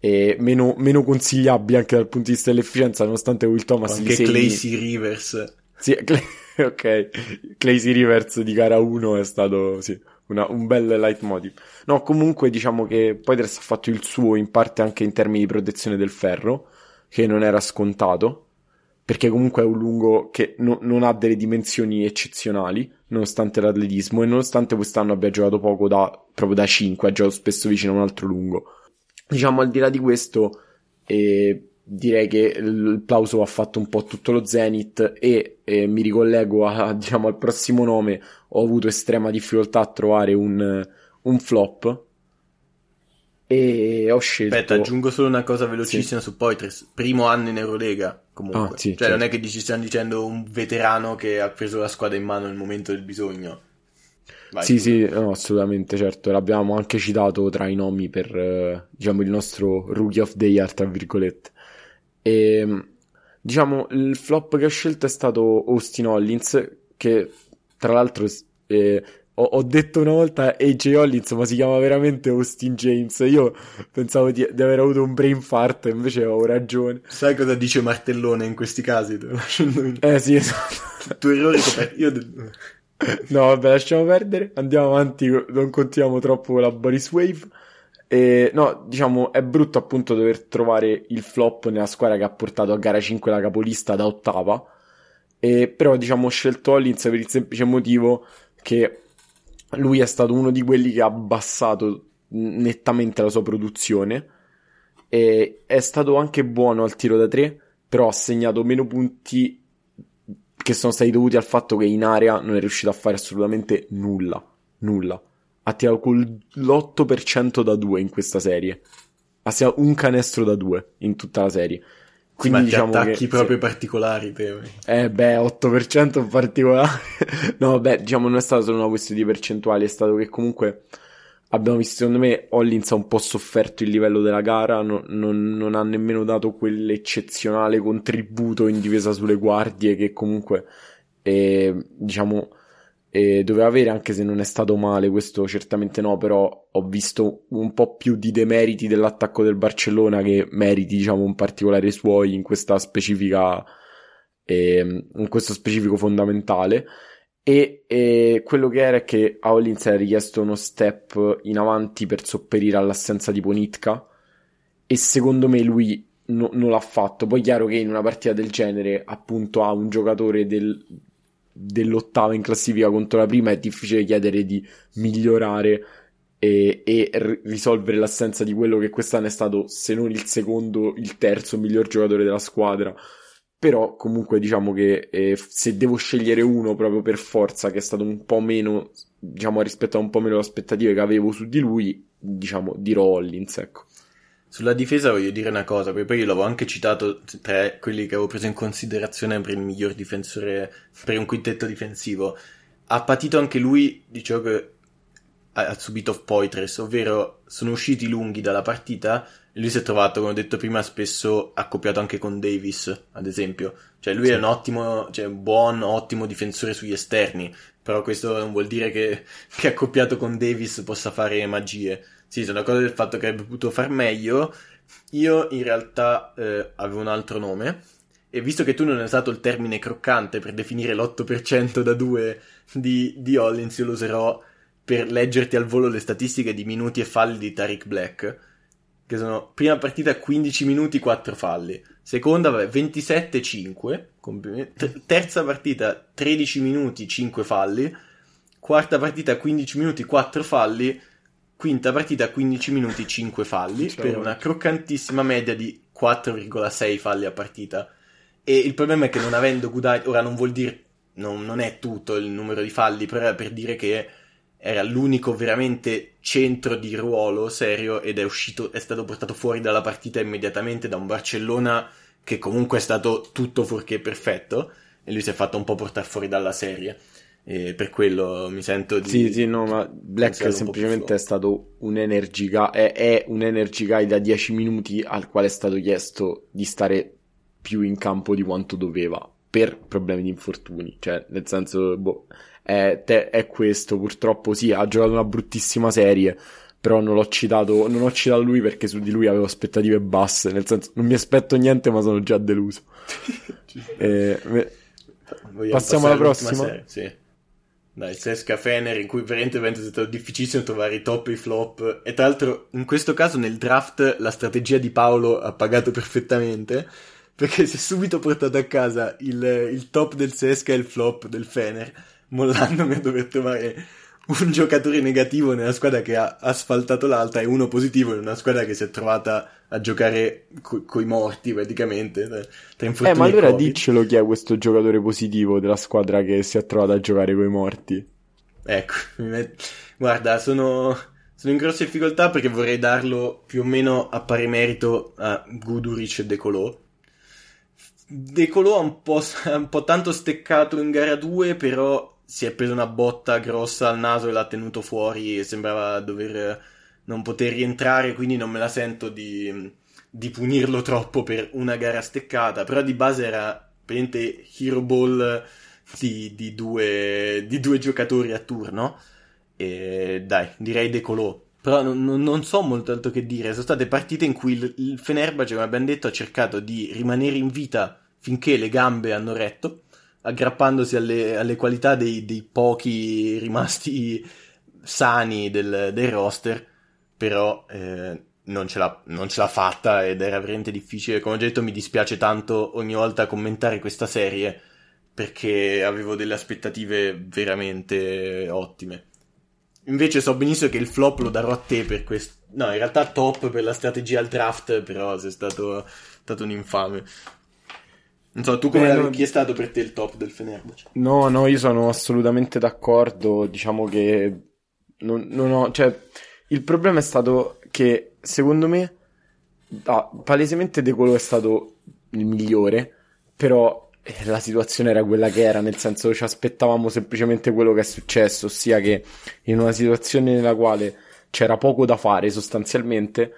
eh, meno, meno, consigliabili anche dal punto di vista dell'efficienza nonostante Will Thomas anche segni... Claycy Rivers. Sì, Clay... ok. Claycy Rivers di gara 1 è stato sì, una, un bel leitmotiv. No comunque diciamo che Poitras ha fatto il suo in parte anche in termini di protezione del ferro che non era scontato perché comunque è un lungo che no, non ha delle dimensioni eccezionali, nonostante l'atletismo, e nonostante quest'anno abbia giocato poco da, proprio da 5, ha giocato spesso vicino a un altro lungo. Diciamo, al di là di questo, eh, direi che il plauso ha fatto un po' tutto lo Zenith e eh, mi ricollego a, diciamo, al prossimo nome, ho avuto estrema difficoltà a trovare un, un flop, e ho scelto. Aspetta, aggiungo solo una cosa velocissima sì. su Poitres. Primo anno in Eurolega, comunque. Ah, sì, cioè, certo. non è che ci stiamo dicendo un veterano che ha preso la squadra in mano nel momento del bisogno. Vai, sì, sì, no, assolutamente, certo. L'abbiamo anche citato tra i nomi per, eh, diciamo, il nostro Rookie of the Year, tra virgolette. E, ehm, diciamo, il flop che ho scelto è stato Austin Hollins, che tra l'altro eh, ho, ho, detto una volta AJ Hollins, ma si chiama veramente Austin James. Io pensavo di, di aver avuto un brain fart, invece ho ragione. Sai cosa dice Martellone in questi casi? eh sì, esatto. Tu errori coperti. Io... no, vabbè, lasciamo perdere. Andiamo avanti, non contiamo troppo con la Boris Wave. E, no, diciamo, è brutto appunto dover trovare il flop nella squadra che ha portato a gara 5 la capolista da ottava. E, però, diciamo, ho scelto Hollins per il semplice motivo che lui è stato uno di quelli che ha abbassato nettamente la sua produzione e è stato anche buono al tiro da tre, però ha segnato meno punti che sono stati dovuti al fatto che in area non è riuscito a fare assolutamente nulla, nulla. Ha tirato con l'8% da due in questa serie. Ha segnato un canestro da due in tutta la serie. Quindi diciamo attacchi che, proprio sì. particolari, temi. Eh beh, 8% particolare. no, beh, diciamo non è stata solo una questione di percentuali, è stato che comunque abbiamo visto, secondo me, Hollins ha un po' sofferto il livello della gara, no, non, non, ha nemmeno dato quell'eccezionale contributo in difesa sulle guardie che comunque, eh, diciamo, eh, doveva avere, anche se non è stato male, questo certamente no, però ho visto un po' più di demeriti dell'attacco del Barcellona che meriti, diciamo, un particolare suoi in questa specifica, eh, in questo specifico fondamentale. E, e, quello che era è che a Hollins era richiesto uno step in avanti per sopperire all'assenza di Ponitka e secondo me lui no, non l'ha fatto. Poi è chiaro che in una partita del genere appunto ha un giocatore del, dell'ottava in classifica contro la prima è difficile chiedere di migliorare e, e r- risolvere l'assenza di quello che quest'anno è stato, se non il secondo, il terzo miglior giocatore della squadra. Però comunque diciamo che eh, se devo scegliere uno proprio per forza che è stato un po' meno, diciamo, rispetto a un po' meno le aspettative che avevo su di lui, diciamo, dirò Hollins, ecco. Sulla difesa voglio dire una cosa, perché poi io l'avevo anche citato tra quelli che avevo preso in considerazione per il miglior difensore, per un quintetto difensivo. Ha patito anche lui di ciò che ha subito Poitres, ovvero sono usciti lunghi dalla partita e lui si è trovato, come ho detto prima, spesso accoppiato anche con Davis, ad esempio. Cioè lui sì. è un ottimo, cioè un buon, ottimo difensore sugli esterni, però questo non vuol dire che, che accoppiato con Davis possa fare magie sì, sono d'accordo del fatto che avrebbe potuto far meglio. Io in realtà eh, avevo un altro nome. E visto che tu non hai usato il termine croccante per definire l'8% da 2 di, di Hollins, io lo userò per leggerti al volo le statistiche di minuti e falli di Tariq Black. Che sono prima partita 15 minuti, 4 falli. Seconda, vabbè, 27, 5. Terza partita 13 minuti, 5 falli. Quarta partita 15 minuti, 4 falli Quinta partita 15 minuti 5 falli Ciao. per una croccantissima media di 4,6 falli a partita. E il problema è che non avendo Gudai, ora non vuol dire, non, non è tutto il numero di falli, però era per dire che era l'unico veramente centro di ruolo serio ed è uscito, è stato portato fuori dalla partita immediatamente da un Barcellona che comunque è stato tutto fuorché perfetto e lui si è fatto un po' portare fuori dalla serie. E per quello mi sento di... Sì, sì, no, ma Black semplicemente è stato un energy guy, è, è un energy guy da 10 minuti al quale è stato chiesto di stare più in campo di quanto doveva per problemi di infortuni. Cioè, nel senso, boh, è, te, è questo. Purtroppo sì, ha giocato una bruttissima serie, però non l'ho citato, non ho citato lui perché su di lui avevo aspettative basse. Nel senso, non mi aspetto niente, ma sono già deluso. eh, passiamo alla prossima. Serie, sì dai, Sesca Fener, in cui veramente, veramente è stato difficilissimo trovare i top e i flop. E tra l'altro, in questo caso, nel draft, la strategia di Paolo ha pagato perfettamente. Perché si è subito portato a casa il, il top del Sesca e il flop del Fener, mollandomi a dover trovare un giocatore negativo nella squadra che ha asfaltato l'altra e uno positivo in una squadra che si è trovata a giocare co- coi morti praticamente. Tra eh, ma allora diccelo chi è questo giocatore positivo della squadra che si è trovata a giocare coi morti. Ecco, guarda, sono, sono in grosse difficoltà perché vorrei darlo più o meno a pari merito a Guduric e Decolò. Decolò ha un po', un po' tanto steccato in gara 2, però si è preso una botta grossa al naso e l'ha tenuto fuori e sembrava dover non poter rientrare, quindi non me la sento di, di punirlo troppo per una gara steccata, però di base era praticamente hero ball di, di, due, di due giocatori a turno e dai, direi decolò. Però non, non, so molto altro che dire. Sono state partite in cui il, il Fenerbahce, come abbiamo detto, ha cercato di rimanere in vita finché le gambe hanno retto aggrappandosi alle, alle qualità dei, dei, pochi rimasti sani del, del roster, però eh, non, ce l'ha, non, ce l'ha, fatta ed era veramente difficile. Come ho detto, mi dispiace tanto ogni volta commentare questa serie perché avevo delle aspettative veramente ottime. Invece so benissimo che il flop lo darò a te per questo. No, in realtà top per la strategia al draft, però sei stato, stato un infame. Non so, tu come, Beh, chi è stato per te il top del Fenerbahce? No, no, io sono assolutamente d'accordo. Diciamo che non, non ho, cioè, il problema è stato che secondo me, ah, palesemente De Colo è stato il migliore, però eh, la situazione era quella che era, nel senso ci aspettavamo semplicemente quello che è successo, ossia che in una situazione nella quale c'era poco da fare sostanzialmente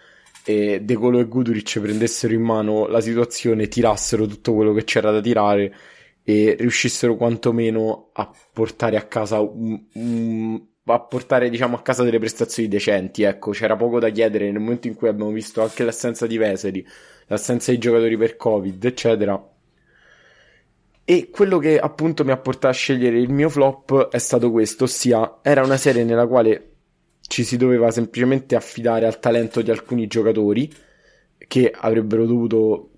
e De Colo e Guduric prendessero in mano la situazione, tirassero tutto quello che c'era da tirare e riuscissero quantomeno a portare a casa un, un, a portare diciamo a casa delle prestazioni decenti ecco. C'era poco da chiedere nel momento in cui abbiamo visto anche l'assenza di Veseli l'assenza di giocatori per covid eccetera. E quello che appunto mi ha portato a scegliere il mio flop è stato questo ossia era una serie nella quale ci si doveva semplicemente affidare al talento di alcuni giocatori che avrebbero dovuto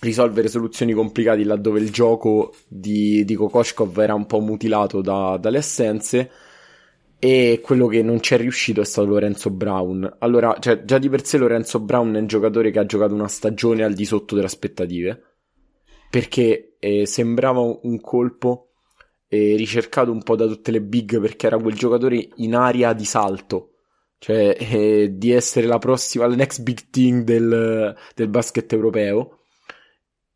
risolvere soluzioni complicate laddove il gioco di, di Kokoshkov era un po' mutilato da, dalle assenze e quello che non ci è riuscito è stato Lorenzo Brown. Allora, cioè, già di per sé Lorenzo Brown è un giocatore che ha giocato una stagione al di sotto delle aspettative perché eh, sembrava un colpo e ricercato un po' da tutte le big perché era quel giocatore in aria di salto cioè eh, di essere la prossima, la next big thing del, del basket europeo.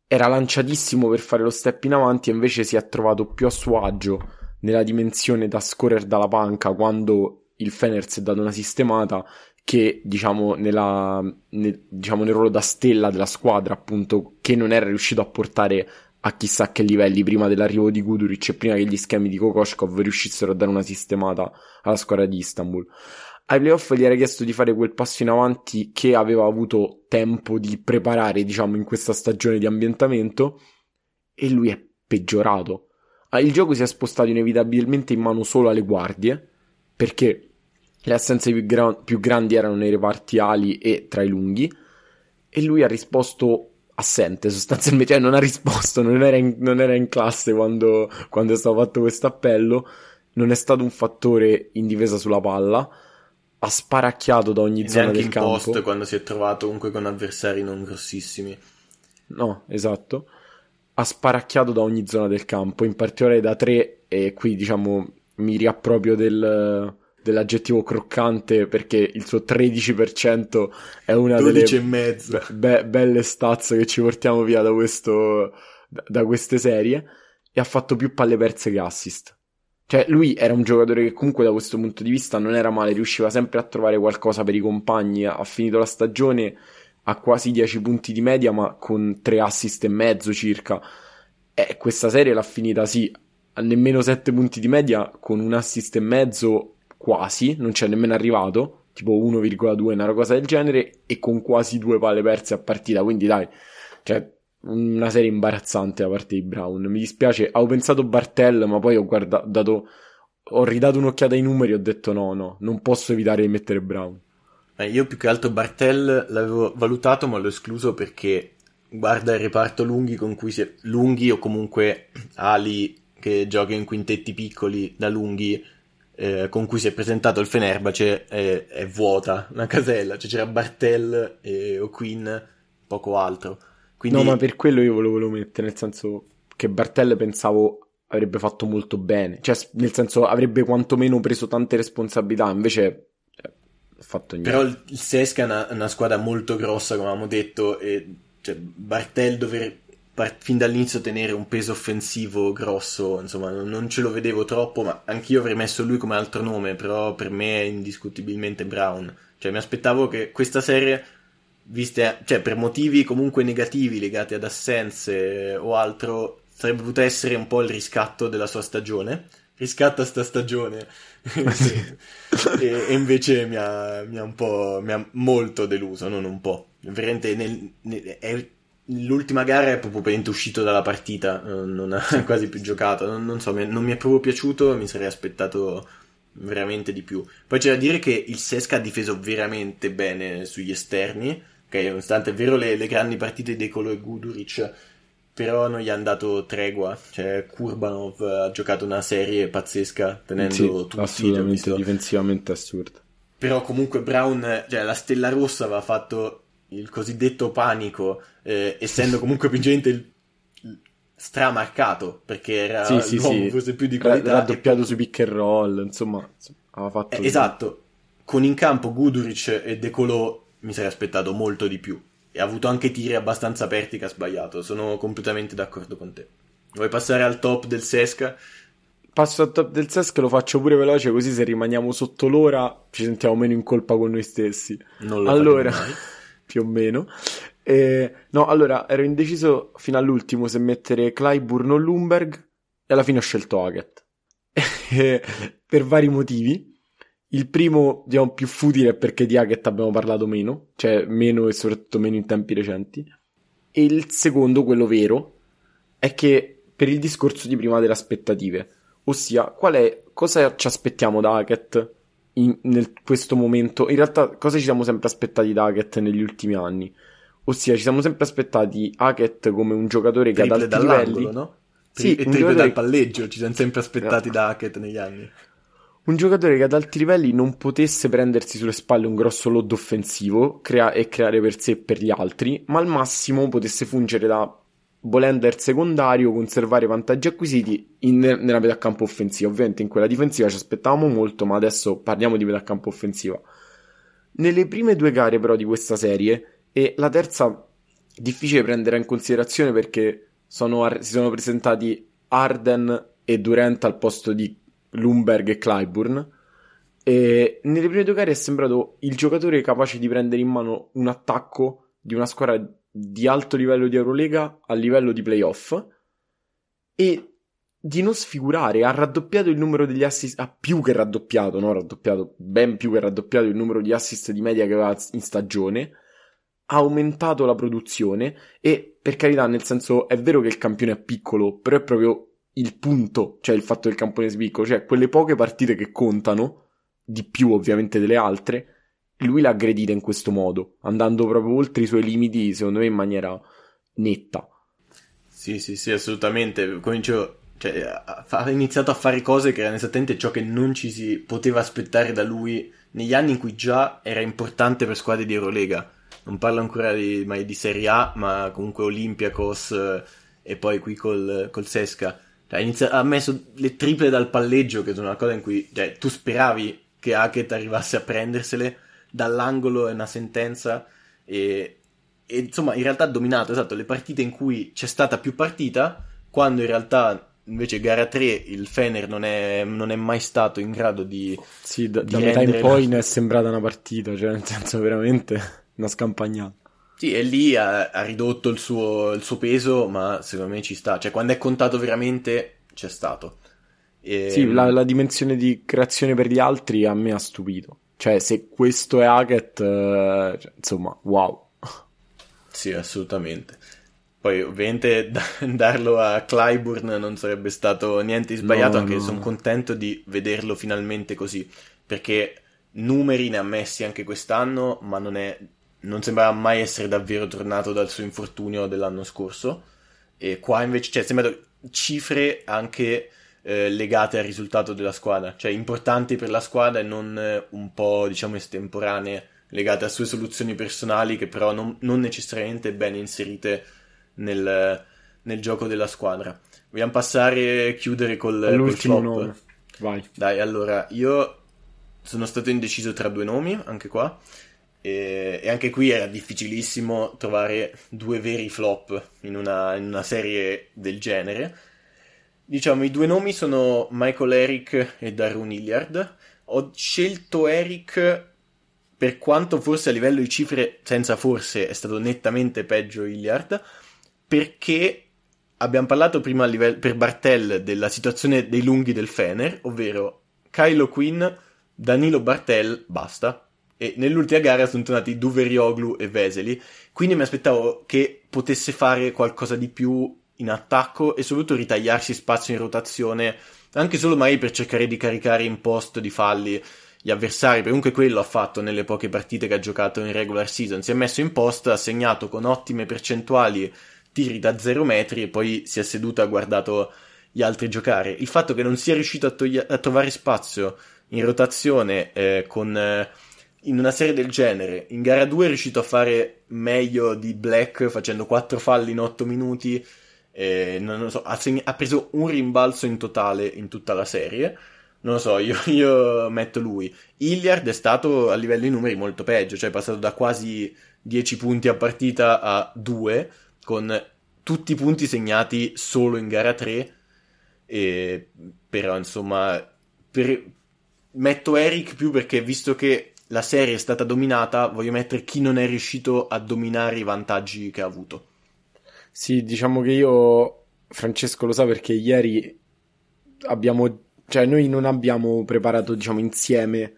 Era lanciatissimo per fare lo step in avanti e invece si è trovato più a suo agio nella dimensione da scorrere dalla panca quando il Fener si è dato una sistemata che diciamo, nella, nel, diciamo nel ruolo da stella della squadra appunto che non era riuscito a portare a chissà che livelli prima dell'arrivo di Guduric e prima che gli schemi di Kokoshkov riuscissero a dare una sistemata alla squadra di Istanbul. Ai playoff gli era chiesto di fare quel passo in avanti che aveva avuto tempo di preparare, diciamo, in questa stagione di ambientamento e lui è peggiorato. Ah, il gioco si è spostato inevitabilmente in mano solo alle guardie perché le assenze più, gra- più grandi erano nei reparti ali e tra i lunghi e lui ha risposto assente sostanzialmente, cioè non ha risposto, non era in, non era in classe quando, quando è stato fatto questo appello, non è stato un fattore in difesa sulla palla, ha sparacchiato da ogni e zona del in campo. post quando si è trovato comunque con avversari non grossissimi. No, esatto. Ha sparacchiato da ogni zona del campo, in particolare da tre, e qui diciamo mi riapproprio del, dell'aggettivo croccante perché il suo 13% è una 12 delle be- belle staz che ci portiamo via da, questo, da queste serie e ha fatto più palle perse che assist. Cioè, lui era un giocatore che comunque da questo punto di vista non era male, riusciva sempre a trovare qualcosa per i compagni. Ha finito la stagione a quasi 10 punti di media, ma con 3 assist e mezzo circa. E questa serie l'ha finita, sì, a nemmeno 7 punti di media, con un assist e mezzo quasi, non c'è nemmeno arrivato, tipo 1,2, una cosa del genere, e con quasi due palle perse a partita. Quindi dai, cioè, una serie imbarazzante da parte di Brown. Mi dispiace, avevo pensato Bartell, ma poi ho guardato, dato, ho ridato un'occhiata ai numeri e ho detto no, no, non posso evitare di mettere Brown. Eh, io più che altro Bartell l'avevo valutato, ma l'ho escluso perché guarda il reparto lunghi con cui si è... lunghi o comunque ali che gioca in quintetti piccoli da lunghi eh, con cui si è presentato il Fenerbahce è, è vuota, una casella, cioè c'era Bartell e O'Quinn, poco altro. Quindi... No, ma per quello io volevo lo mettere, nel senso che Bartell pensavo avrebbe fatto molto bene, cioè nel senso avrebbe quantomeno preso tante responsabilità, invece fatto niente. Però il, il Sesca è una, una, squadra molto grossa, come avevamo detto, e cioè, Bartell dover fin dall'inizio tenere un peso offensivo grosso, insomma, non ce lo vedevo troppo, ma anch'io avrei messo lui come altro nome, però per me è indiscutibilmente Brown. Cioè, mi aspettavo che questa serie, viste, cioè, per motivi comunque negativi legati ad assenze o altro, sarebbe potuta essere un po' il riscatto della sua stagione. Riscatta sta stagione. e, e, invece mi ha, mi ha, un po', mi ha molto deluso, non un po'. Veramente nel, nel, è L'ultima gara è proprio uscito dalla partita, non ha quasi più giocato, non, non so, non mi è proprio piaciuto, mi sarei aspettato veramente di più. Poi c'è da dire che il Sesca ha difeso veramente bene sugli esterni, ok, nonostante è vero le, le grandi partite di Colo e Guduric, però non gli hanno dato tregua, cioè Kurbanov ha giocato una serie pazzesca tenendo sì, tutti assolutamente difensivamente assurda. Però comunque Brown, cioè la Stella Rossa aveva fatto il cosiddetto panico, eh, essendo comunque più il stramarcato perché era sì, sì, sì. forse più di qualità era doppiato e... su pick and roll insomma aveva fatto eh, esatto con in campo Guduric e De Colo mi sarei aspettato molto di più e ha avuto anche tiri abbastanza aperti che ha sbagliato sono completamente d'accordo con te vuoi passare al top del Sesca? passo al top del Sesca lo faccio pure veloce così se rimaniamo sotto l'ora ci sentiamo meno in colpa con noi stessi non lo allora più o meno. Eh, no, allora ero indeciso fino all'ultimo se mettere Clyburn o Lumberg e alla fine ho scelto Hackett. per vari motivi. Il primo, diciamo, più futile è perché di Hackett abbiamo parlato meno, cioè meno e soprattutto meno in tempi recenti. E il secondo, quello vero, è che per il discorso di prima delle aspettative, ossia qual è, cosa ci aspettiamo da Hackett in nel, questo momento. In realtà, cosa ci siamo sempre aspettati da Hackett negli ultimi anni? Ossia, ci siamo sempre aspettati Hackett come un giocatore che triple ad alti livelli. No? Sì, e triple giocatore... dal palleggio ci siamo sempre aspettati no. da Hackett negli anni. Un giocatore che ad alti livelli non potesse prendersi sulle spalle un grosso load offensivo crea- e creare per sé e per gli altri, ma al massimo potesse fungere da volender secondario, conservare vantaggi acquisiti in, nella metà campo offensiva. Ovviamente in quella difensiva ci aspettavamo molto, ma adesso parliamo di metà campo offensiva. nelle prime due gare però di questa serie, e la terza difficile prendere in considerazione perché sono, si sono presentati Arden e Durant al posto di Lumberg e Clyburn. E nelle prime due gare è sembrato il giocatore capace di prendere in mano un attacco di una squadra di alto livello di Eurolega a livello di playoff e di non sfigurare. Ha raddoppiato il numero degli assist, ha più che raddoppiato, no? Raddoppiato, ben più che raddoppiato il numero di assist di media che aveva in stagione. Ha aumentato la produzione e, per carità, nel senso, è vero che il campione è piccolo, però è proprio il punto, cioè il fatto del campione piccolo, cioè quelle poche partite che contano, di più ovviamente delle altre, lui l'ha aggredita in questo modo, andando proprio oltre i suoi limiti, secondo me, in maniera netta. Sì, sì, sì, assolutamente. Comincio cioè, ha iniziato a fare cose che erano esattamente ciò che non ci si poteva aspettare da lui negli anni in cui già era importante per squadre di Eurolega. Non parlo ancora di, mai di Serie A, ma comunque Olympiacos eh, e poi qui col, col Sesca. Cioè, inizia- ha messo le triple dal palleggio, che sono una cosa in cui cioè, tu speravi che Hackett arrivasse a prendersele, dall'angolo è una sentenza e, e insomma in realtà ha dominato, esatto, le partite in cui c'è stata più partita, quando in realtà Invece gara 3 il Fener non è, non è mai stato in grado di... Sì, da, di da metà in poi ne è sembrata una partita, cioè nel senso veramente una scampagnata. Sì, e lì ha, ha ridotto il suo, il suo, peso, ma secondo me ci sta. Cioè quando è contato veramente c'è stato. E... Sì, la, la, dimensione di creazione per gli altri a me ha stupito. Cioè se questo è Hackett, eh, cioè, insomma, wow. Sì, assolutamente. Poi ovviamente darlo a Clyburn non sarebbe stato niente di sbagliato, no, anche no. sono contento di vederlo finalmente così, perché numeri ne ha messi anche quest'anno, ma non, è, non sembrava mai essere davvero tornato dal suo infortunio dell'anno scorso. E qua invece, cioè, sembrano cifre anche eh, legate al risultato della squadra, cioè importanti per la squadra e non eh, un po', diciamo, estemporanee, legate a sue soluzioni personali che però non, non necessariamente ben inserite nel, nel gioco della squadra. Vogliamo passare e chiudere col, L'ultimo col nome. Vai. Dai, allora, io sono stato indeciso tra due nomi, anche qua. E, e, anche qui era difficilissimo trovare due veri flop in una, in una, serie del genere. Diciamo, i due nomi sono Michael Eric e Darun Hilliard. Ho scelto Eric per quanto forse a livello di cifre, senza forse, è stato nettamente peggio Hilliard perché abbiamo parlato prima livello, per Bartel della situazione dei lunghi del Fener, ovvero Kylo Quinn, Danilo Bartel, basta. E nell'ultima gara sono tornati Duverioglu e Veseli. Quindi mi aspettavo che potesse fare qualcosa di più in attacco e soprattutto ritagliarsi spazio in rotazione, anche solo magari per cercare di caricare in post di falli gli avversari, perché comunque quello ha fatto nelle poche partite che ha giocato in regular season. Si è messo in post, ha segnato con ottime percentuali tiri da zero metri e poi si è seduto e ha guardato gli altri giocare. Il fatto che non sia riuscito a, togli- a trovare spazio in rotazione eh, con, eh, in una serie del genere, in gara 2 è riuscito a fare meglio di Black facendo 4 falli in 8 minuti. Non lo so, ha, seg- ha, preso un rimbalzo in totale in tutta la serie. Non lo so, io, io metto lui. Hilliard è stato a livello di numeri molto peggio, cioè è passato da quasi 10 punti a partita a 2 con tutti i punti segnati solo in gara 3. E, però insomma, per, metto Eric più perché visto che la serie è stata dominata, voglio mettere chi non è riuscito a dominare i vantaggi che ha avuto. Sì, diciamo che io, Francesco lo sa perché ieri abbiamo, cioè noi non abbiamo preparato, diciamo, insieme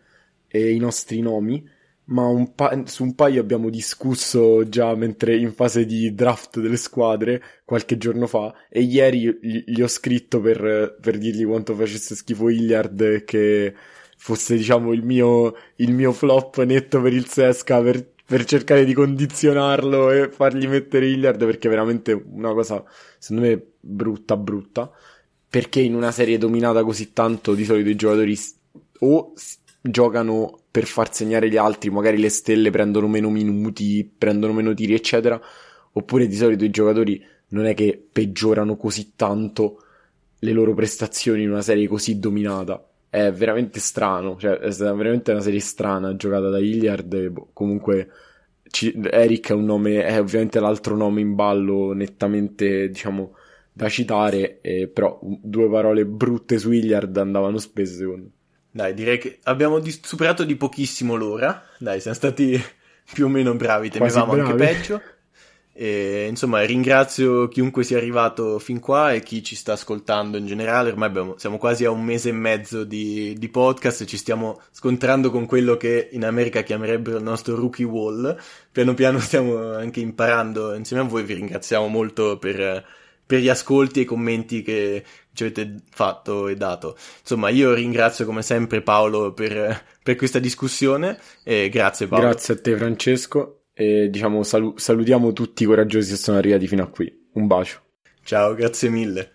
eh, i nostri nomi ma un pa- su un paio abbiamo discusso già mentre in fase di draft delle squadre qualche giorno fa e ieri gli, gli ho scritto per, per, dirgli quanto facesse schifo Hilliard che fosse diciamo il mio, il mio flop netto per il Sesca per, per cercare di condizionarlo e fargli mettere Hilliard perché è veramente una cosa secondo me brutta brutta perché in una serie dominata così tanto di solito i giocatori o giocano per far segnare gli altri, magari le stelle prendono meno minuti, prendono meno tiri, eccetera, oppure di solito i giocatori non è che peggiorano così tanto le loro prestazioni in una serie così dominata. È veramente strano, cioè è stata veramente una serie strana giocata da Hilliard boh, comunque ci, Eric è un nome, è ovviamente l'altro nome in ballo nettamente, diciamo, da citare, eh, però due parole brutte su Hilliard andavano spese secondo me. Dai, direi che abbiamo di- superato di pochissimo l'ora, dai, siamo stati più o meno bravi, temevamo anche peggio. E, insomma, ringrazio chiunque sia arrivato fin qua e chi ci sta ascoltando in generale. Ormai abbiamo, siamo quasi a un mese e mezzo di, di, podcast e ci stiamo scontrando con quello che in America chiamerebbero il nostro rookie wall. Piano piano stiamo anche imparando insieme a voi. Vi ringraziamo molto per, per gli ascolti e i commenti che ci avete fatto e dato. Insomma, io ringrazio come sempre Paolo per, per questa discussione e grazie Paolo. Grazie a te Francesco e diciamo salu- salutiamo tutti i coraggiosi che sono arrivati fino a qui. Un bacio. Ciao, grazie mille.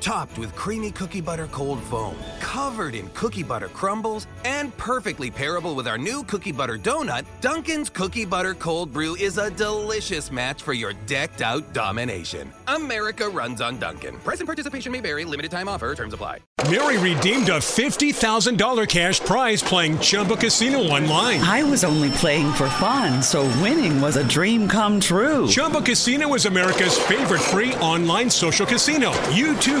topped with creamy cookie butter cold foam, covered in cookie butter crumbles, and perfectly pairable with our new cookie butter donut, Dunkin's Cookie Butter Cold Brew is a delicious match for your decked out domination. America runs on Dunkin'. Present participation may vary, limited time offer, terms apply. Mary redeemed a $50,000 cash prize playing Chumba Casino online. I was only playing for fun, so winning was a dream come true. Chumba Casino is America's favorite free online social casino. You too